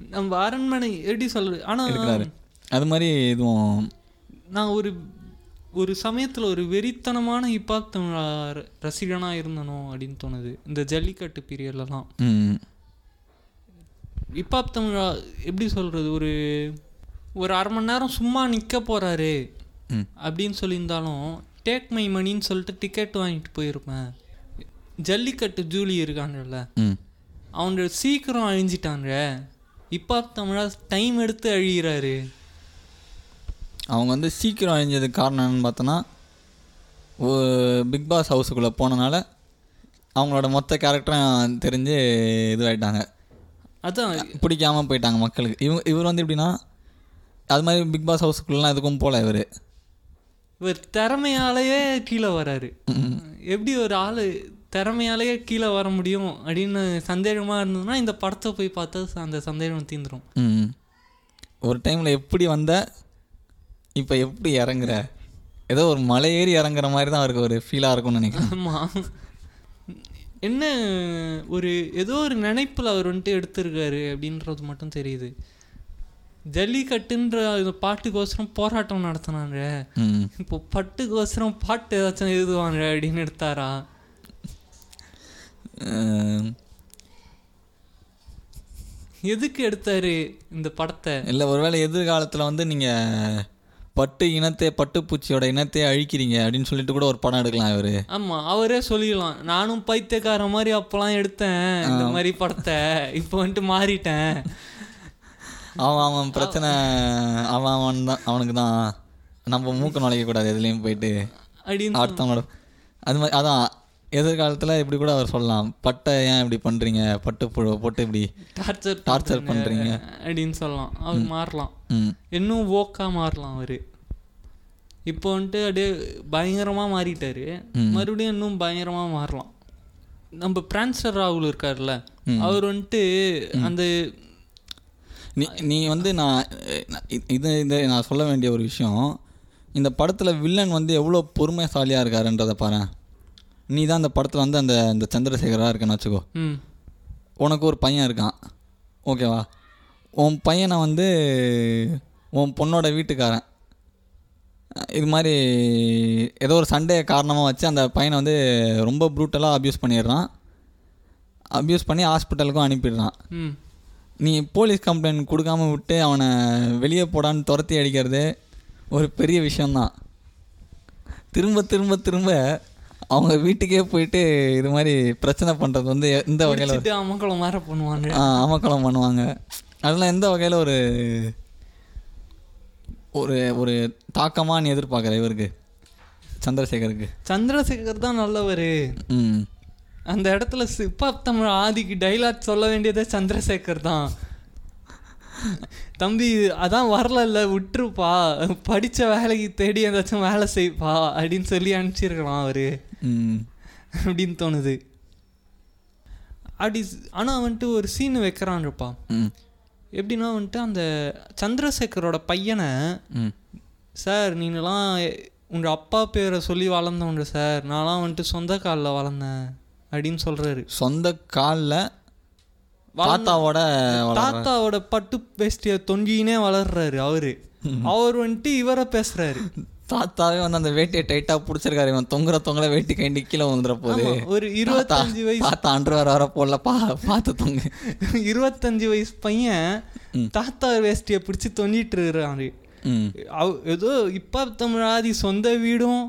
நம்ம அரண்மனை எப்படி எடுக்கிறாரு. ஆனால் அது மாதிரி இதுவும் நான் ஒரு ஒரு சமயத்தில் ஒரு வெறித்தனமான ஹிப்ஹாப் தமிழ் ரசிகனாக இருந்தனோ அப்படின்னு தோணுது. இந்த ஜல்லிக்கட்டு பீரியட்லலாம். ஹிப்ஹாப் தமிழா எப்படி சொல்கிறது ஒரு ஒரு அரை மணி நேரம் சும்மா நிற்க போகிறாரு அப்படின்னு சொல்லியிருந்தாலும் டேக் மை மணின்னு சொல்லிட்டு டிக்கெட் வாங்கிட்டு போயிருப்பேன். ஜல்லிக்கட்டு ஜூலி இருக்காங்கல்ல. ம். அவங்க சீக்கிரம் அழிஞ்சிட்டாங்க. இப்போ தமிழா டைம் எடுத்து அழிகிறாரு அவங்க வந்து சீக்கிரம் அழிஞ்சதுக்கு காரணம் என்னன்னு பார்த்தோன்னா பிக் பாஸ் ஹவுஸுக்குள்ளே போனனால அவங்களோட மொத்த கேரக்டரும் தெரிஞ்சு இதுவாயிட்டாங்க. அதான். பிடிக்காம போயிட்டாங்க மக்களுக்கு. இவங்க இவர் வந்து எப்படின்னா அது மாதிரி பிக் பாஸ் ஹவுஸுக்குள்ளலாம் எதுக்கும் போகல இவர். இவர் திறமையாலேயே கீழே வராரு. எப்படி ஒரு ஆள் திறமையாலேயே கீழே வர முடியும் அப்படின்னு சந்தேகமாக இருந்ததுன்னா இந்த படத்தை போய் பார்த்தா அந்த சந்தேகம் தீந்துரும் ம் ஒரு டைமில் எப்படி வந்த இப்போ எப்படி இறங்குற? ஏதோ ஒரு மலை ஏறி இறங்குற மாதிரி தான் அவருக்கு ஒரு ஃபீலாக இருக்கும்னு நினைக்கிறேன். ஆமாம் என்ன ஒரு ஏதோ ஒரு நினைப்பில் அவர் வந்துட்டு எடுத்திருக்காரு அப்படின்றது மட்டும் தெரியுது. ஜல்லிக்கட்டுன்ற இந்த பாட்டுக்கோசரம் போராட்டம் நடத்தினாங்க. இப்போ பட்டுக்கோசரம் பாட்டு ஏதாச்சும் எழுதுவாங்க அப்படின்னு எடுத்தாரா? எதுக்கு எடுத்தாரு இந்த படத்தை? இல்லை ஒருவேளை எதிர்காலத்தில் வந்து நீங்கள் பட்டு இனத்தை பட்டுப்பூச்சியோட இனத்தை அழிக்கிறீங்க அப்படின்னு சொல்லிட்டு கூட ஒரு படம் எடுக்கலாம் இவர். ஆமா அவரே சொல்லிடலாம். நானும் பைத்தியக்கார மாதிரி அப்போலாம் எடுத்தேன். இந்த மாதிரி படத்தை. இப்போ வந்துட்டு மாறிட்டேன். அவன் அவன் பிரச்சனை அவன் அவன் தான் அவனுக்கு தான். நம்ம மூக்க நுழைக்கக்கூடாது எதுலேயும் போயிட்டு. அப்படின்னு அடுத்தவங்களோட அது மாதிரி அதான். எதிர்காலத்தில் இப்படி கூட அவர் சொல்லலாம். பட்டை ஏன் இப்படி பண்ணுறீங்க பட்டு போட்டு இப்படி டார்ச்சர் டார்ச்சர் பண்ணுறீங்க அப்படின்னு சொல்லலாம். அவர் மாறலாம். இன்னும் ஓக்கா மாறலாம் அவர். இப்போ வந்துட்டு அப்படியே பயங்கரமாக மாறிட்டாரு. மறுபடியும் இன்னும் பயங்கரமாக மாறலாம். நம்ம பிரான்சர் ராகுல் இருக்கார்ல அவர் வந்துட்டு அந்த நீ நீ வந்து நான் இது இது நான் சொல்ல வேண்டிய ஒரு விஷயம். இந்த படத்தில் வில்லன் வந்து எவ்வளோ பொறுமைசாலியாக இருக்காருன்றதை பாரு நீ தான் அந்த படத்தில் வந்து அந்த அந்த சந்திரசேகராக இருக்கன்னு வச்சுக்கோ. உனக்கு ஒரு பையன் இருக்கான். ஓகேவா? உன் பையனை வந்து உன் பொண்ணோட வீட்டுக்காரன். இது மாதிரி ஏதோ ஒரு சண்டே காரணமாக வச்சு அந்த பையனை வந்து ரொம்ப ப்ரூட்டலாக அப்யூஸ் பண்ணிடுறான். அப்யூஸ் பண்ணி ஹாஸ்பிட்டலுக்கும் அனுப்பிடுறான். நீ போலீஸ் கம்ப்ளைண்ட் கொடுக்காம விட்டு அவனை வெளியே போடான்னு துரத்தி அடிக்கிறது ஒரு பெரிய விஷயந்தான் திரும்ப திரும்ப திரும்ப அவங்க வீட்டுக்கே போயிட்டு இது மாதிரி பிரச்சனை பண்ணுறது வந்து எந்த வகையில் அமக்களம் மாற பண்ணுவாங்க. அமக்கலம் பண்ணுவாங்க. அதெல்லாம் எந்த வகையில் ஒரு ஒரு ஒரு தாக்கமாக நீ எதிர்பார்க்குற இவருக்கு? சந்திரசேகருக்கு. சந்திரசேகர் தான் நல்லவர். அந்த இடத்துல சிப்பா தமிழ் ஆதிக்கு டைலாக் சொல்ல வேண்டியதே சந்திரசேகர் தான். தம்பி அதான் வரல விட்டுருப்பா. படிச்ச வேலைக்கு தேடி ஏதாச்சும் வேலை செய்ப்பா அப்படின்னு சொல்லி அனுப்பிச்சிருக்கலாம் அவரு. ம். அப்படின்னு தோணுது. அப்படி ஆனால் வந்துட்டு ஒரு சீன் வைக்கிறான்ப்பா ம். எப்படின்னா வந்துட்டு அந்த சந்திரசேகரோட பையனை சார் நீங்களாம் உங்கள் அப்பா பேரை சொல்லி வளர்ந்தவங்க சார். நான்லாம் வந்துட்டு சொந்த காலில் வளர்ந்தேன் அப்படின்னு சொல்கிறாரு சொந்த காலில் தாத்தாவோட தாத்தாவோட பட்டு வேஷ்டியை தொங்கினே வளர்றாரு அவரு. அவர் வந்துட்டு இவரை பேசுறாரு. தாத்தாவே வந்து அந்த வேட்டியை டைட்டாக பிடிச்சிருக்காரு. இவன் தொங்குற தொங்கல வேட்டி கைண்டி கீழே வந்துட போகுது ஒரு இருபத்தஞ்சு வயசு தாத்தா அன்று வர வர போடல பா பார்த்து தொங்கு. இருபத்தஞ்சு வயசு பையன் தாத்தா வேஷ்டியை பிடிச்சி தொங்கிட்டு இருக்கிறாரு. ஏதோ இப்போ தமிழாதி சொந்த வீடும்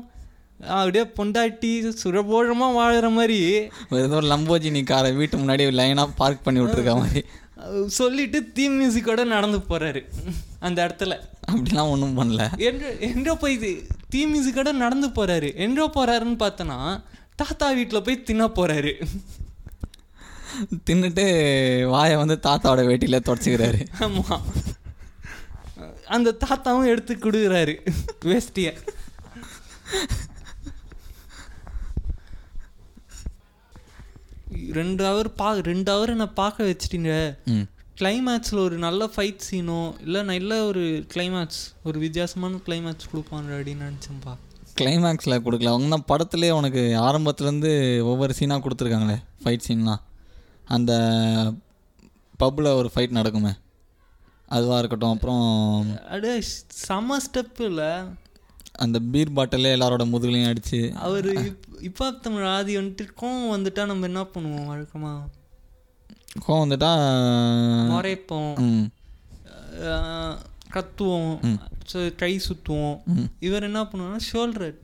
அப்படியே பொண்டாட்டி சுரபோழமா வாழுற மாதிரி. ஏதோ ஒரு லம்போஜினி காரை வீட்டு முன்னாடி லைனாக பார்க் பண்ணி விட்டுருக்க மாதிரி. சொல்லிட்டு தீம் மியூசிக்கோட நடந்து போறாரு. அந்த இடத்துல. அப்படிலாம் ஒன்றும் பண்ணல. எங்க எங்க போய் தீ மியூசிக்கோட நடந்து போறாரு? எங்க போறாருன்னு பார்த்தோன்னா தாத்தா வீட்டில் போய் தின்ன போறாரு. தின்னுட்டு வாயை வந்து தாத்தாவோட வேட்டியில தொடச்சிக்கிறாரு. ஆமா. அந்த தாத்தாவும் எடுத்து கொடுக்குறாரு. வேஷ்டிய. ரெண்டு ஹவர் பா ரெண்டு ஹவர் என்னை பார்க்க வச்சிட்டீங்க. ம். கிளைமேக்ஸில் ஒரு நல்ல ஃபைட் சீனோ இல்லை நல்ல ஒரு கிளைமேக்ஸ் ஒரு வித்தியாசமான கிளைமேக்ஸ் கொடுப்பாங்க அப்படின்னு நினச்சேன்ப்பா கிளைமேக்ஸில் கொடுக்கல. அவங்க தான் படத்துலேயே உனக்கு ஆரம்பத்துலேருந்து ஒவ்வொரு சீனாக கொடுத்துருக்காங்களே ஃபைட் சீன்லாம் அந்த பப்பில் ஒரு ஃபைட் நடக்குமே. அதுவாக இருக்கட்டும் அப்புறம் அடே செம ஸ்டெப் இல்லை. அந்த பீர் பாட்டிலே எல்லாரோட முதுகுலையும் அடித்து அவர் இப்போ தமிழ் ஆதி வந்துட்டு கோவம் வந்துட்டா நம்ம என்ன பண்ணுவோம் வழக்கமாக கோவம் வந்துட்டா முறைப்போம் கத்துவோம். கை சுற்றுவோம். இவர் என்ன பண்ணுவாருன்னா ஷோல்டர்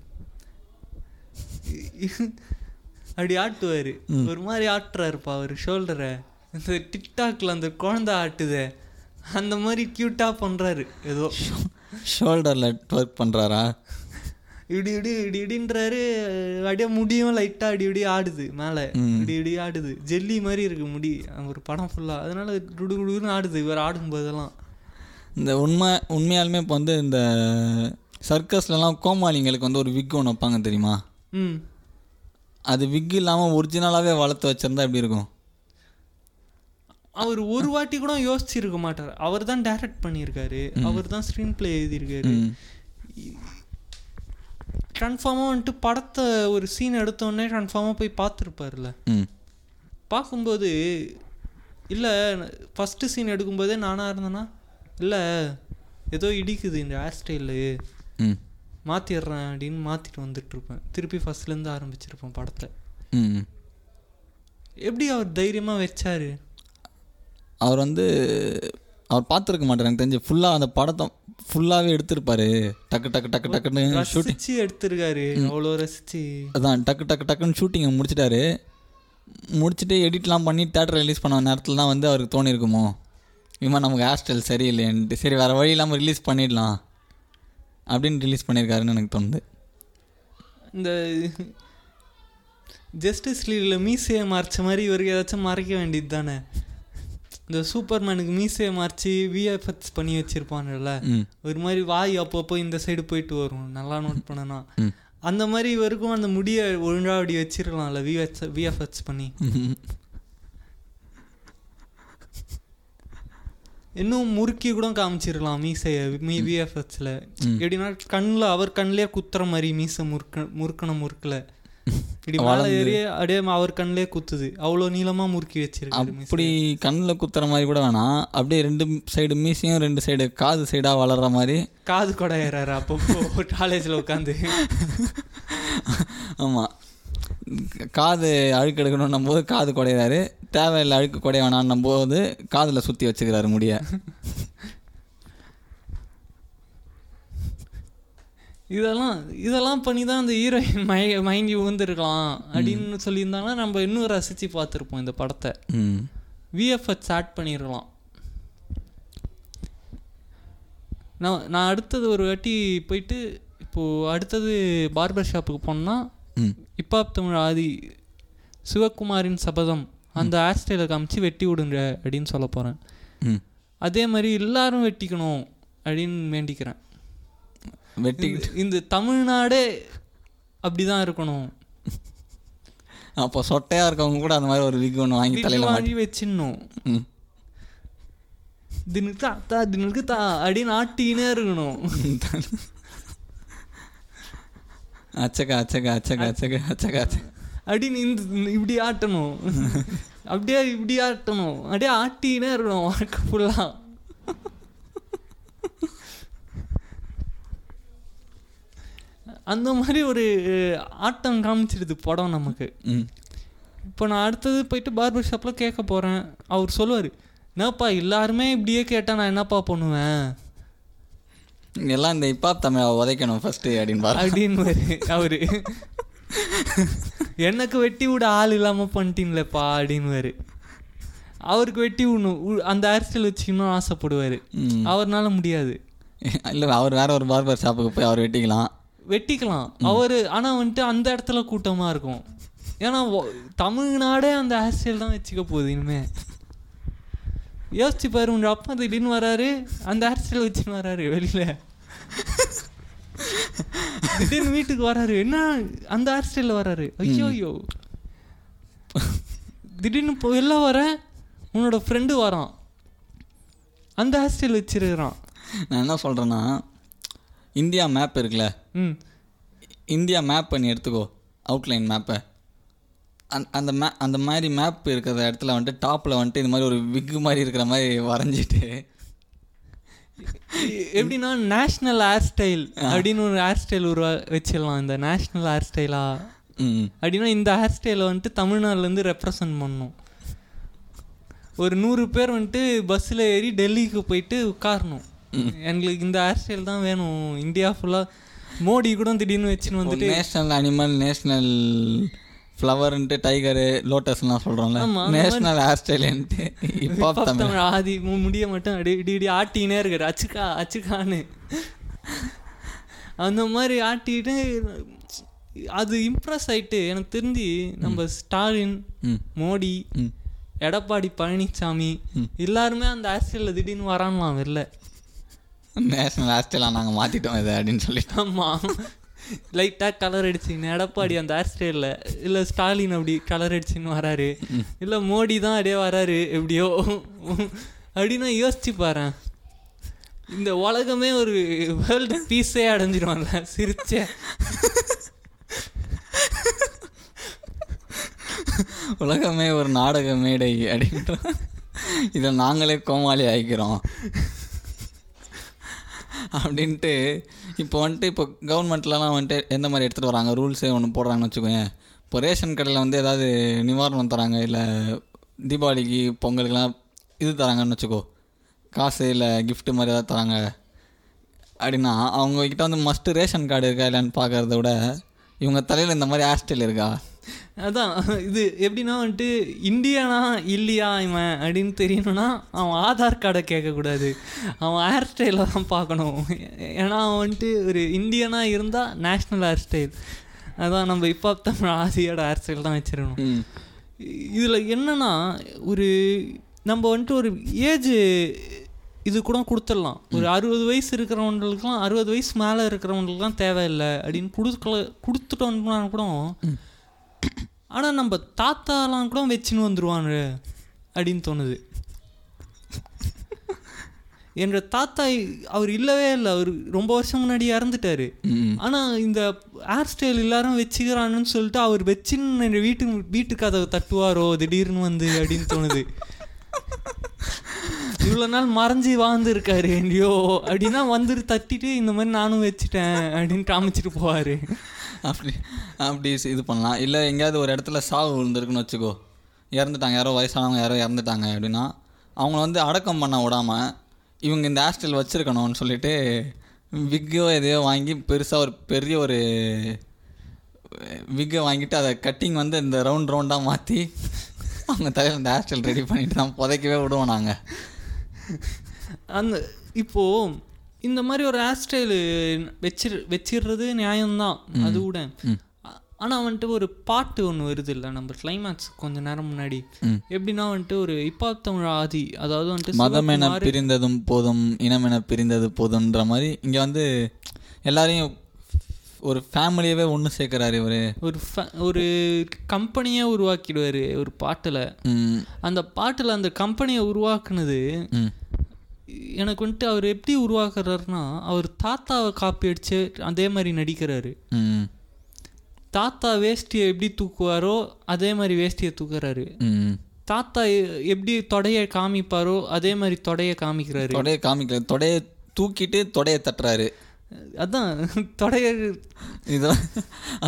அப்படி ஆட்டுவார். ஒரு மாதிரி ஆட்டுறாருப்பா அவர் ஷோல்டரை இந்த டிக்டாக்ல அந்த குழந்தை ஆட்டுதே. அந்த மாதிரி க்யூட்டாக பண்ணுறாரு ஏதோ. ஷோல்டரில் ஒர்க் பண்ணுறாரா இப்படி இப்படி இப்படி இப்படின்றாரு அப்படியே முடியும் லைட்டாக அப்படி இப்படி ஆடுது மேலே. இப்படி இப்படி ஆடுது. ஜெல்லி மாதிரி இருக்கு முடி. ஒரு படம் ஃபுல்லாக அதனால குடு குடுன்னு ஆடுது. இவர் ஆடும்போதெல்லாம். இந்த உண்மை உண்மையாலுமே இப்போ வந்து இந்த சர்க்கஸ்லலாம் கோமாளிங்களுக்கு வந்து ஒரு விக் ஒன்று வைப்பாங்க தெரியுமா? ம். அது விக் இல்லாமல் ஒரிஜினலாகவே வளர்த்து வச்சிருந்தா எப்படி இருக்கும்? அவர் ஒரு வாட்டி கூட யோசிச்சிருக்க மாட்டார். அவர் தான் டைரக்ட் பண்ணியிருக்காரு. அவர் தான் ஸ்க்ரீன் பிளே எழுதியிருக்காரு. கன்ஃபார்மாக வந்துட்டு படத்தை ஒரு சீன் எடுத்தோடனே கன்ஃபார்மாக போய் பார்த்துருப்பார்ல பார்க்கும்போது இல்லை ஃபஸ்ட்டு சீன் எடுக்கும்போதே நானாக இருந்தேன்னா இல்லை ஏதோ இடிக்குது இந்த ஹேர் ஸ்டைலு மாற்றிடுறேன் அப்படின்னு மாற்றிட்டு வந்துட்டுருப்பேன் திருப்பி ஃபஸ்ட்லேருந்து ஆரம்பிச்சிருப்பேன் படத்தை. எப்படி அவர் தைரியமாக வச்சாரு? அவர் வந்து அவர் பார்த்துருக்க மாட்டார். எனக்கு தெரிஞ்சு ஃபுல்லாக அந்த படத்தை ஃபுல்லாகவே எடுத்திருப்பாரு. டக்கு டக்கு டக்கு டக்குன்னு ஷூட்டிங் எடுத்திருக்காரு. அவ்வளோ ரசிச்சு. அதான் டக்கு டக்கு டக்குன்னு ஷூட்டிங்கை முடிச்சிட்டாரு. முடிச்சுட்டு எடிட்லாம் பண்ணி தேட்டர் ரிலீஸ் பண்ண நேரத்தில் தான் வந்து அவருக்கு தோணியிருக்குமோ இவன் நமக்கு ஹேர் ஸ்டைல் சரியில்லைன்ட்டு. சரி வேறு வழி இல்லாமல் ரிலீஸ் பண்ணிடலாம். அப்படின்னு ரிலீஸ் பண்ணியிருக்காருன்னு எனக்கு தோணுது. இந்த ஜஸ்டிஸ் லீகில் மீசையை மறைச்ச மாதிரி இவருக்கு ஏதாச்சும் மறைக்க வேண்டியது தானே? இந்த சூப்பர்மேனுக்கு மீசையை மறைச்சி விஎஃப்எக்ஸ் பண்ணி வச்சிருப்பான்ல ஒரு மாதிரி வாய் அப்பப்போ இந்த சைடு போயிட்டு வரும். நல்லா நோட் பண்ணனா. அந்த மாதிரி இவருக்கும் அந்த முடியை ஒழுங்கா அப்படி வச்சிருக்கலாம்ல விஎஃப்எக்ஸ் விஎஃப்எக்ஸ் பண்ணி. இன்னும் முறுக்கி கூட காமிச்சிருக்கலாம் மீசையை மீ விஎஃப்எக்ஸில் எப்படின்னா கண்ணில் அவர் கண்ணிலே குத்துற மாதிரி மீசை முறுக்க முறுக்கன முறுக்கல. இப்படி மேலே ஏறி அப்படியே அவர் கண்ணிலே குத்துது. அவ்வளோ நீளமா முறுக்கி வச்சிருக்காரு மீசை அப்படி கண்ணில் குத்துற மாதிரி கூட வேணாம். அப்படியே ரெண்டு சைடு மீசையும் ரெண்டு சைடு காது சைடாக வளர்ற மாதிரி. காது கொடை ஏறாரு அப்பப்போ காலேஜில் உட்காந்து. ஆமாம் காது அழுக்கு எடுக்கணுன்னும் போது காது குடையிறாரு. தேவையில்லை அழுக்கு குடைய வேணான்னும் போது காதில் சுற்றி வச்சுக்கிறாரு முடிய. இதெல்லாம் இதெல்லாம் பண்ணி தான் அந்த ஹீரோயின் மை மயங்கி விழுந்திருக்கலாம் அப்படின்னு சொல்லியிருந்தாங்கன்னா நம்ம இன்னும் ரசித்து பார்த்துருப்போம் இந்த படத்தை. விஎஃப்எக்ஸ் ஆட் பண்ணிடலாம் நான் நான் அடுத்தது ஒரு வாட்டி போயிட்டு இப்போது அடுத்தது பார்பர் ஷாப்புக்கு ம். இப்பாப் தமிழ் ஆதி சிவகுமாரின் சபதம் அந்த ஹேர் ஸ்டைலை காமிச்சு வெட்டி விடுங்க அப்படின்னு சொல்ல போகிறேன் அதே மாதிரி எல்லாரும் வெட்டிக்கணும் அப்படின்னு வேண்டிக்கிறேன். வெட்டி இந்த- தமிழ்நாடே அப்படி தான் இருக்கணும். அப்போ சொட்டையாக இருக்கவங்க கூட அந்த மாதிரி ஒரு விக் ஒன்று வாங்கி தலையில் வாங்கி வச்சிடணும். தினுக்கு தா தா தினுக்கு தா அப்படின்னு ஆட்டினே இருக்கணும். அச்சக்கா அச்சக்கா அச்சக்கா அச்சக்கா அச்சக்கா. அச்சக்கா அப்படின்னு இந்த இப்படி ஆட்டணும். அப்படியே இப்படி ஆட்டணும். அப்படியே ஆட்டினே இருக்கணும் வாழ்க்கை ஃபுல்லாக அந்த மாதிரி ஒரு ஆட்டம் காமிச்சிடுது படம் நமக்கு. ம். இப்போ நான் அடுத்தது போயிட்டு பார்பர் ஷாப்பில் கேட்க போகிறேன் அவர் சொல்லுவார் என்னப்பா எல்லாருமே இப்படியே கேட்டால் நான் என்னப்பா பண்ணுவேன்? எல்லாம் இந்த இப்போ தமிழை உதைக்கணும் ஃபஸ்ட்டு அப்படின்னு அப்படின்னு அவரு. எனக்கு வெட்டி விட ஆள் இல்லாமல் பண்ணிட்டீங்களேப்பா அப்படின்னு அவருக்கு வெட்டி விடணும். அந்த ஸ்டைல் வச்சுக்கணும்னு ஆசைப்படுவார். அவர்னால முடியாது. இல்லை அவர் வேற ஒரு பார்பர் ஷாப்புக்கு போய் அவர் வெட்டிக்கலாம். வெட்டிக்கலாம். அவர் ஆனால் வந்துட்டு அந்த இடத்துல கூட்டமாக இருக்கும். ஏன்னா தமிழ்நாடே அந்த ஸ்டைல் தான் வச்சுக்க போகுது இனிமே. யோசிச்சு பாரு உங்க அப்பா திடீர்னு வராரு அந்த ஸ்டைல் வச்சுன்னு வராரு வெளியில. திடீர்னு வீட்டுக்கு வராரு என்ன அந்த ஹேர் ஸ்டைலில் வராரு? ஐயோ ஐயோ. திடீர்னு இப்போ வெளில வரேன் உன்னோட ஃப்ரெண்டு வரான். அந்த ஹேர் ஸ்டைல் வச்சிருக்கிறான். நான் என்ன சொல்கிறேன்னா இந்தியா மேப் இருக்குல்ல? ம். இந்தியா மேப் பண்ணி எடுத்துக்கோ. அவுட்லைன் மேப்பை அந் அந்த மே அந்த மாதிரி மேப் இருக்கிற இடத்துல வந்துட்டு டாப்பில் வந்துட்டு இந்த மாதிரி ஒரு விக்கு மாதிரி இருக்கிற மாதிரி வரைஞ்சிட்டு. எப்படின்னா நேஷ்னல் ஹேர் ஸ்டைல் அப்படின்னு ஒரு ஹேர் ஸ்டைல் உருவா வச்சிடலாம். இந்த நேஷ்னல் ஹேர் ஸ்டைலா ம். அப்படின்னா இந்த ஹேர் ஸ்டைலை வந்துட்டு தமிழ்நாடுலேருந்து ரெப்ரசன்ட் பண்ணணும். ஒரு நூறு பேர் வந்துட்டு பஸ்ஸில் ஏறி டெல்லிக்கு போயிட்டு உட்காரணும். எங்களுக்கு இந்த ஸ்டைல் தான் வேணும். இந்தியா ஃபுல்லாக மோடி கூட திடீர்னு வச்சுன்னு வந்துட்டு நேஷ்னல் அனிமல் நேஷ்னல் ஃப்ளவர்ன்ட்டு டைகரு லோட்டஸ்லாம் சொல்கிறோம்ல நேஷ்னல் ஹேர் ஸ்டைலுன்ட்டு இப்போ தமிழ். ஆதி முடிய மட்டும் அடி இடி இடி ஆட்டினே இருக்காரு. அச்சுக்கா அச்சுக்கான்னு. அந்த மாதிரி ஆட்டிட்டு அது இம்ப்ரெஸ் ஆயிட்டு எனக்கு தெரிஞ்சு நம்ம ஸ்டாலின் மோடி எடப்பாடி பழனிசாமி எல்லாருமே அந்த அரசியலில் திடீர்னு வராங்களாம் வெளில. நேஷ்னல் ஹேர் நாங்கள் மாற்றிட்டோம் இதை அப்படின்னு சொல்லிட்டு. ஆமாம் லைட்டாக கலர் அடிச்சுன்னு எடப்பாடி அந்த ஹேர் ஸ்டைலில் இல்லை ஸ்டாலின் அப்படி கலர் அடிச்சுன்னு வராரு. இல்லை மோடி தான் அப்படியே வராரு எப்படியோ. அப்படின்னு யோசிச்சு பாரேன். இந்த உலகமே ஒரு வேர்ல்டு பீஸே அடைஞ்சிருவான்ல சிரிச்ச. உலகமே ஒரு நாடக மேடை அப்படின்ற இதை நாங்களே கோமாளி ஆகிக்கிறோம் அப்படின்ட்டு இப்போ வந்துட்டு இப்போ கவர்மெண்ட்லலாம் வந்துட்டு எந்த மாதிரி எடுத்துகிட்டு வராங்க? ரூல்ஸே ஒன்று போடுறாங்கன்னு வச்சுக்கோங்க இப்போ ரேஷன் கடையில் வந்து ஏதாவது நிவாரணம் தராங்க இல்லை தீபாவளிக்கு பொங்கலுக்குலாம் இது தராங்கன்னு வச்சுக்கோ. காசு இல்லை கிஃப்ட்டு மாதிரி ஏதாவது தராங்க. அப்படின்னா அவங்கக்கிட்ட வந்து மஸ்ட்டு ரேஷன் கார்டு இருக்கா இல்லைன்னு பார்க்குறத விட இவங்க தலையில் இந்த மாதிரி ஹேர் ஸ்டைல் இருக்கா? அதான் இது எப்படின்னா வந்துட்டு இந்தியானா இல்லையா இவன் அப்படின்னு தெரியணும்னா அவன் ஆதார் கார்டை கேட்கக்கூடாது. அவன் ஹேர் ஸ்டைலை தான் பார்க்கணும். ஏன்னா அவன் வந்துட்டு ஒரு இந்தியனா இருந்தால் நேஷ்னல் ஹேர் ஸ்டைல் அதான் நம்ம இப்போ தமிழ் ஆசியோட ஹேர் ஸ்டைல் தான் வச்சிருக்கணும். இதில் என்னன்னா ஒரு நம்ம வந்துட்டு ஒரு ஏஜ் இது கூட கொடுத்துடலாம். ஒரு அறுபது வயசு இருக்கிறவங்களுக்குலாம் அறுபது வயசு மேலே இருக்கிறவங்களுக்குலாம் தேவையில்லை அப்படின்னு கொடுக்கல கொடுத்துட்டோம்னா கூட ஆனால் நம்ம தாத்தாலாம் கூட வச்சுன்னு வந்துருவாங்க அப்படின்னு தோணுது. என்ற தாத்தா அவர் இல்லவே இல்லை. அவர் ரொம்ப வருஷம் முன்னாடி இறந்துட்டாரு. ஆனால் இந்த ஹேர் ஸ்டைல் எல்லாரும் வச்சுக்கிறானுன்னு சொல்லிட்டு அவர் வச்சுன்னு என் வீட்டு வீட்டு கதவை தட்டுவாரோ திடீர்னு வந்து அப்படின்னு தோணுது. இவ்வளோ நாள் மறைஞ்சி வாழ்ந்துருக்காரு எங்கேயோ அப்படின்னா வந்துட்டு தட்டிட்டு இந்த மாதிரி நானும் வச்சுட்டேன் அப்படின்னு காமிச்சிட்டு போவார். அப்படி அப்படி இது பண்ணலாம். இல்லை எங்கேயாவது ஒரு இடத்துல சாவு விழுந்திருக்குன்னு வச்சுக்கோ. இறந்துட்டாங்க. யாரோ வயசானவங்க யாரோ இறந்துட்டாங்க அப்படின்னா அவங்கள வந்து அடக்கம் பண்ண விடாமல் இவங்க இந்த ஹாஸ்டல் வச்சுருக்கணும்னு சொல்லிட்டு விக்கோ எதையோ வாங்கி பெருசாக ஒரு பெரிய ஒரு விக்கை வாங்கிட்டு அதை கட்டிங் வந்து இந்த ரவுண்ட் ரவுண்டாக மாற்றி அவங்க தலையில் இந்த ஹேர்ஸ்டைல் ரெடி பண்ணிட்டு தான் புதைக்கவே விடுவோம் நாங்கள் அந்த இப்போது இந்த மாதிரி ஒரு ஹேர் ஸ்டைலு வச்சிரு வச்சிடுறது நியாயம்தான். அது கூட. ஆனால் வந்துட்டு ஒரு பாட்டு ஒன்று வருது இல்லை நம்ம கிளைமேக்ஸ் கொஞ்ச நேரம் முன்னாடி. எப்படின்னா வந்துட்டு ஒரு இப்போ தமிழ் ஆதி அதாவது வந்துட்டு மதம் என பிரிந்ததும் போதும் இனம் என பிரிந்தது போதும்ன்ற மாதிரி இங்கே வந்து எல்லாரையும் ஒரு ஃபேமிலியவே ஒன்று சேர்க்குறாரு இவர். ஒரு ஒரு கம்பெனியை உருவாக்கிடுவார் ஒரு பாட்டில். அந்த பாட்டில் அந்த கம்பெனியை உருவாக்குனது எனக்கு வந்துட்டு அவர் எப்படி உருவாக்குறாருன்னா அவர் தாத்தாவை காப்பி அடிச்சு அதே மாதிரி நடிக்கிறாரு. தாத்தா வேஷ்டியை எப்படி தூக்குவாரோ அதே மாதிரி வேஷ்டியை தூக்குறாரு. தாத்தா எப்படி தொடைய காமிப்பாரோ அதே மாதிரி தொடைய காமிக்கிறாரு. தொடைய காமிக்கல தொடைய தூக்கிட்டு தொடைய தட்டுறாரு. அதான் தொடைய இது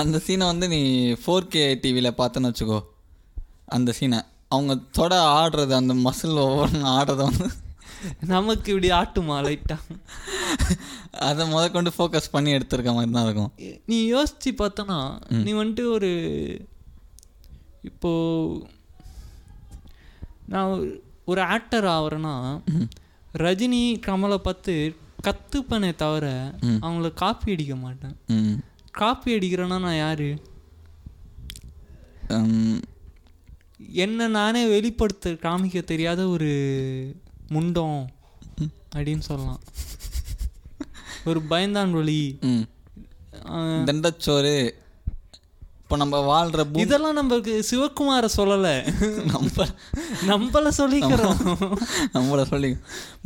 அந்த சீனை வந்து நீ ஃபோர் கே டிவியில் பார்த்தேன்னு வச்சுக்கோ. அந்த சீனை. அவங்க தொட ஆடுறது அந்த மசில் ஒவ்வொன்று ஆடுறத வந்து நமக்கு இப்படி ஆட்டுமா லைட்டா அதை முத கொண்டு ஃபோக்கஸ் பண்ணி எடுத்திருக்க மாதிரி தான் இருக்கும். நீ யோசிச்சு பார்த்தனா நீ வந்துட்டு ஒரு இப்போ நான் ஒரு- ஆக்டர் ஆகிறேன்னா ரஜினி கமலை பார்த்து கற்றுப்பனே தவிர அவங்கள காப்பி அடிக்க மாட்டேன். காப்பி அடிக்கிறேன்னா நான் யாரு? என்ன நானே வெளிப்படுத்த காமிக்க தெரியாத ஒரு முண்டம் அப்படின்னு சொல்லலாம். ஒரு பயந்தான் வழி ம். தண்டச்சோறு. இப்போ நம்ம வாழ்கிற இதெல்லாம் நம்மளுக்கு சிவகுமார சொல்லல. நம்ம நம்மள சொல்லிக்கிறோம். நம்மளை சொல்லி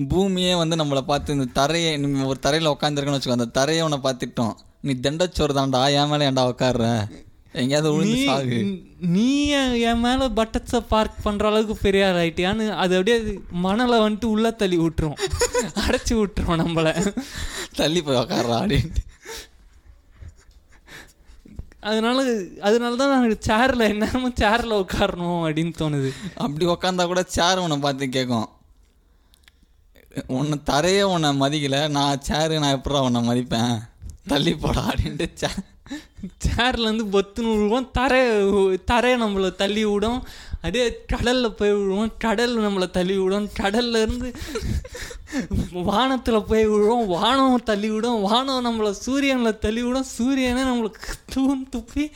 பூமியே வந்து நம்மளை பார்த்து இந்த தரையை ஒரு தரையில் உட்காந்துருக்கன்னு வச்சுக்கோ அந்த தரையை உன்னை பார்த்துட்டோம் நீ தண்டச்சோறு தான்டா என் மேலே ஏன்டா உட்காடுற எங்கேயாவது விழுந்து சாகு. நீ என் மேல பட்டட்ஸை பார்க் பண்ற அளவுக்கு பெரிய ஆள் ஆயிட்டியான்னு அது அப்படியே மணலை வந்துட்டு உள்ள தள்ளி விட்டுரும். அடைச்சி விட்டுரும் நம்மள. தள்ளி போய் உட்காடுறா அப்படின்ட்டு. அதனால அதனால தான் நான் சேர்ல என்னமோ சேர்ல உட்காரணும் அப்படின்னு தோணுது. அப்படி உட்காந்தா கூட சேர் உன்னை பார்த்து கேட்கும் உன்னை தரையே உன்னை மதிக்கல. நான் சேரு நான் எப்படா உன்னை மதிப்பேன்? தள்ளி போடா அப்படின்ட்டு சே சேர்லேருந்து பொத்துன்னு விழுவோம். தரை தரையை நம்மளை தள்ளி விடும். அப்படியே கடலில் போய் விழுவோம். கடல் நம்மளை தள்ளி விடும். கடல்ல இருந்து வானத்தில் போய் விழுவோம். வானம் தள்ளி விடும். வானம் நம்மளை சூரியனில் தள்ளி விடும். சூரியனை நம்மளுக்கு தூண் துப்பி.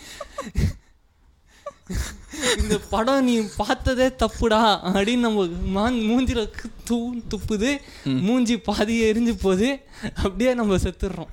இந்த படம் நீ பார்த்ததே தப்புடா அப்படின்னு நம்ம மூஞ்சில தூண் துப்புது. மூஞ்சி பாதி எரிஞ்சு போகுது. அப்படியே நம்ம செத்துடுறோம்.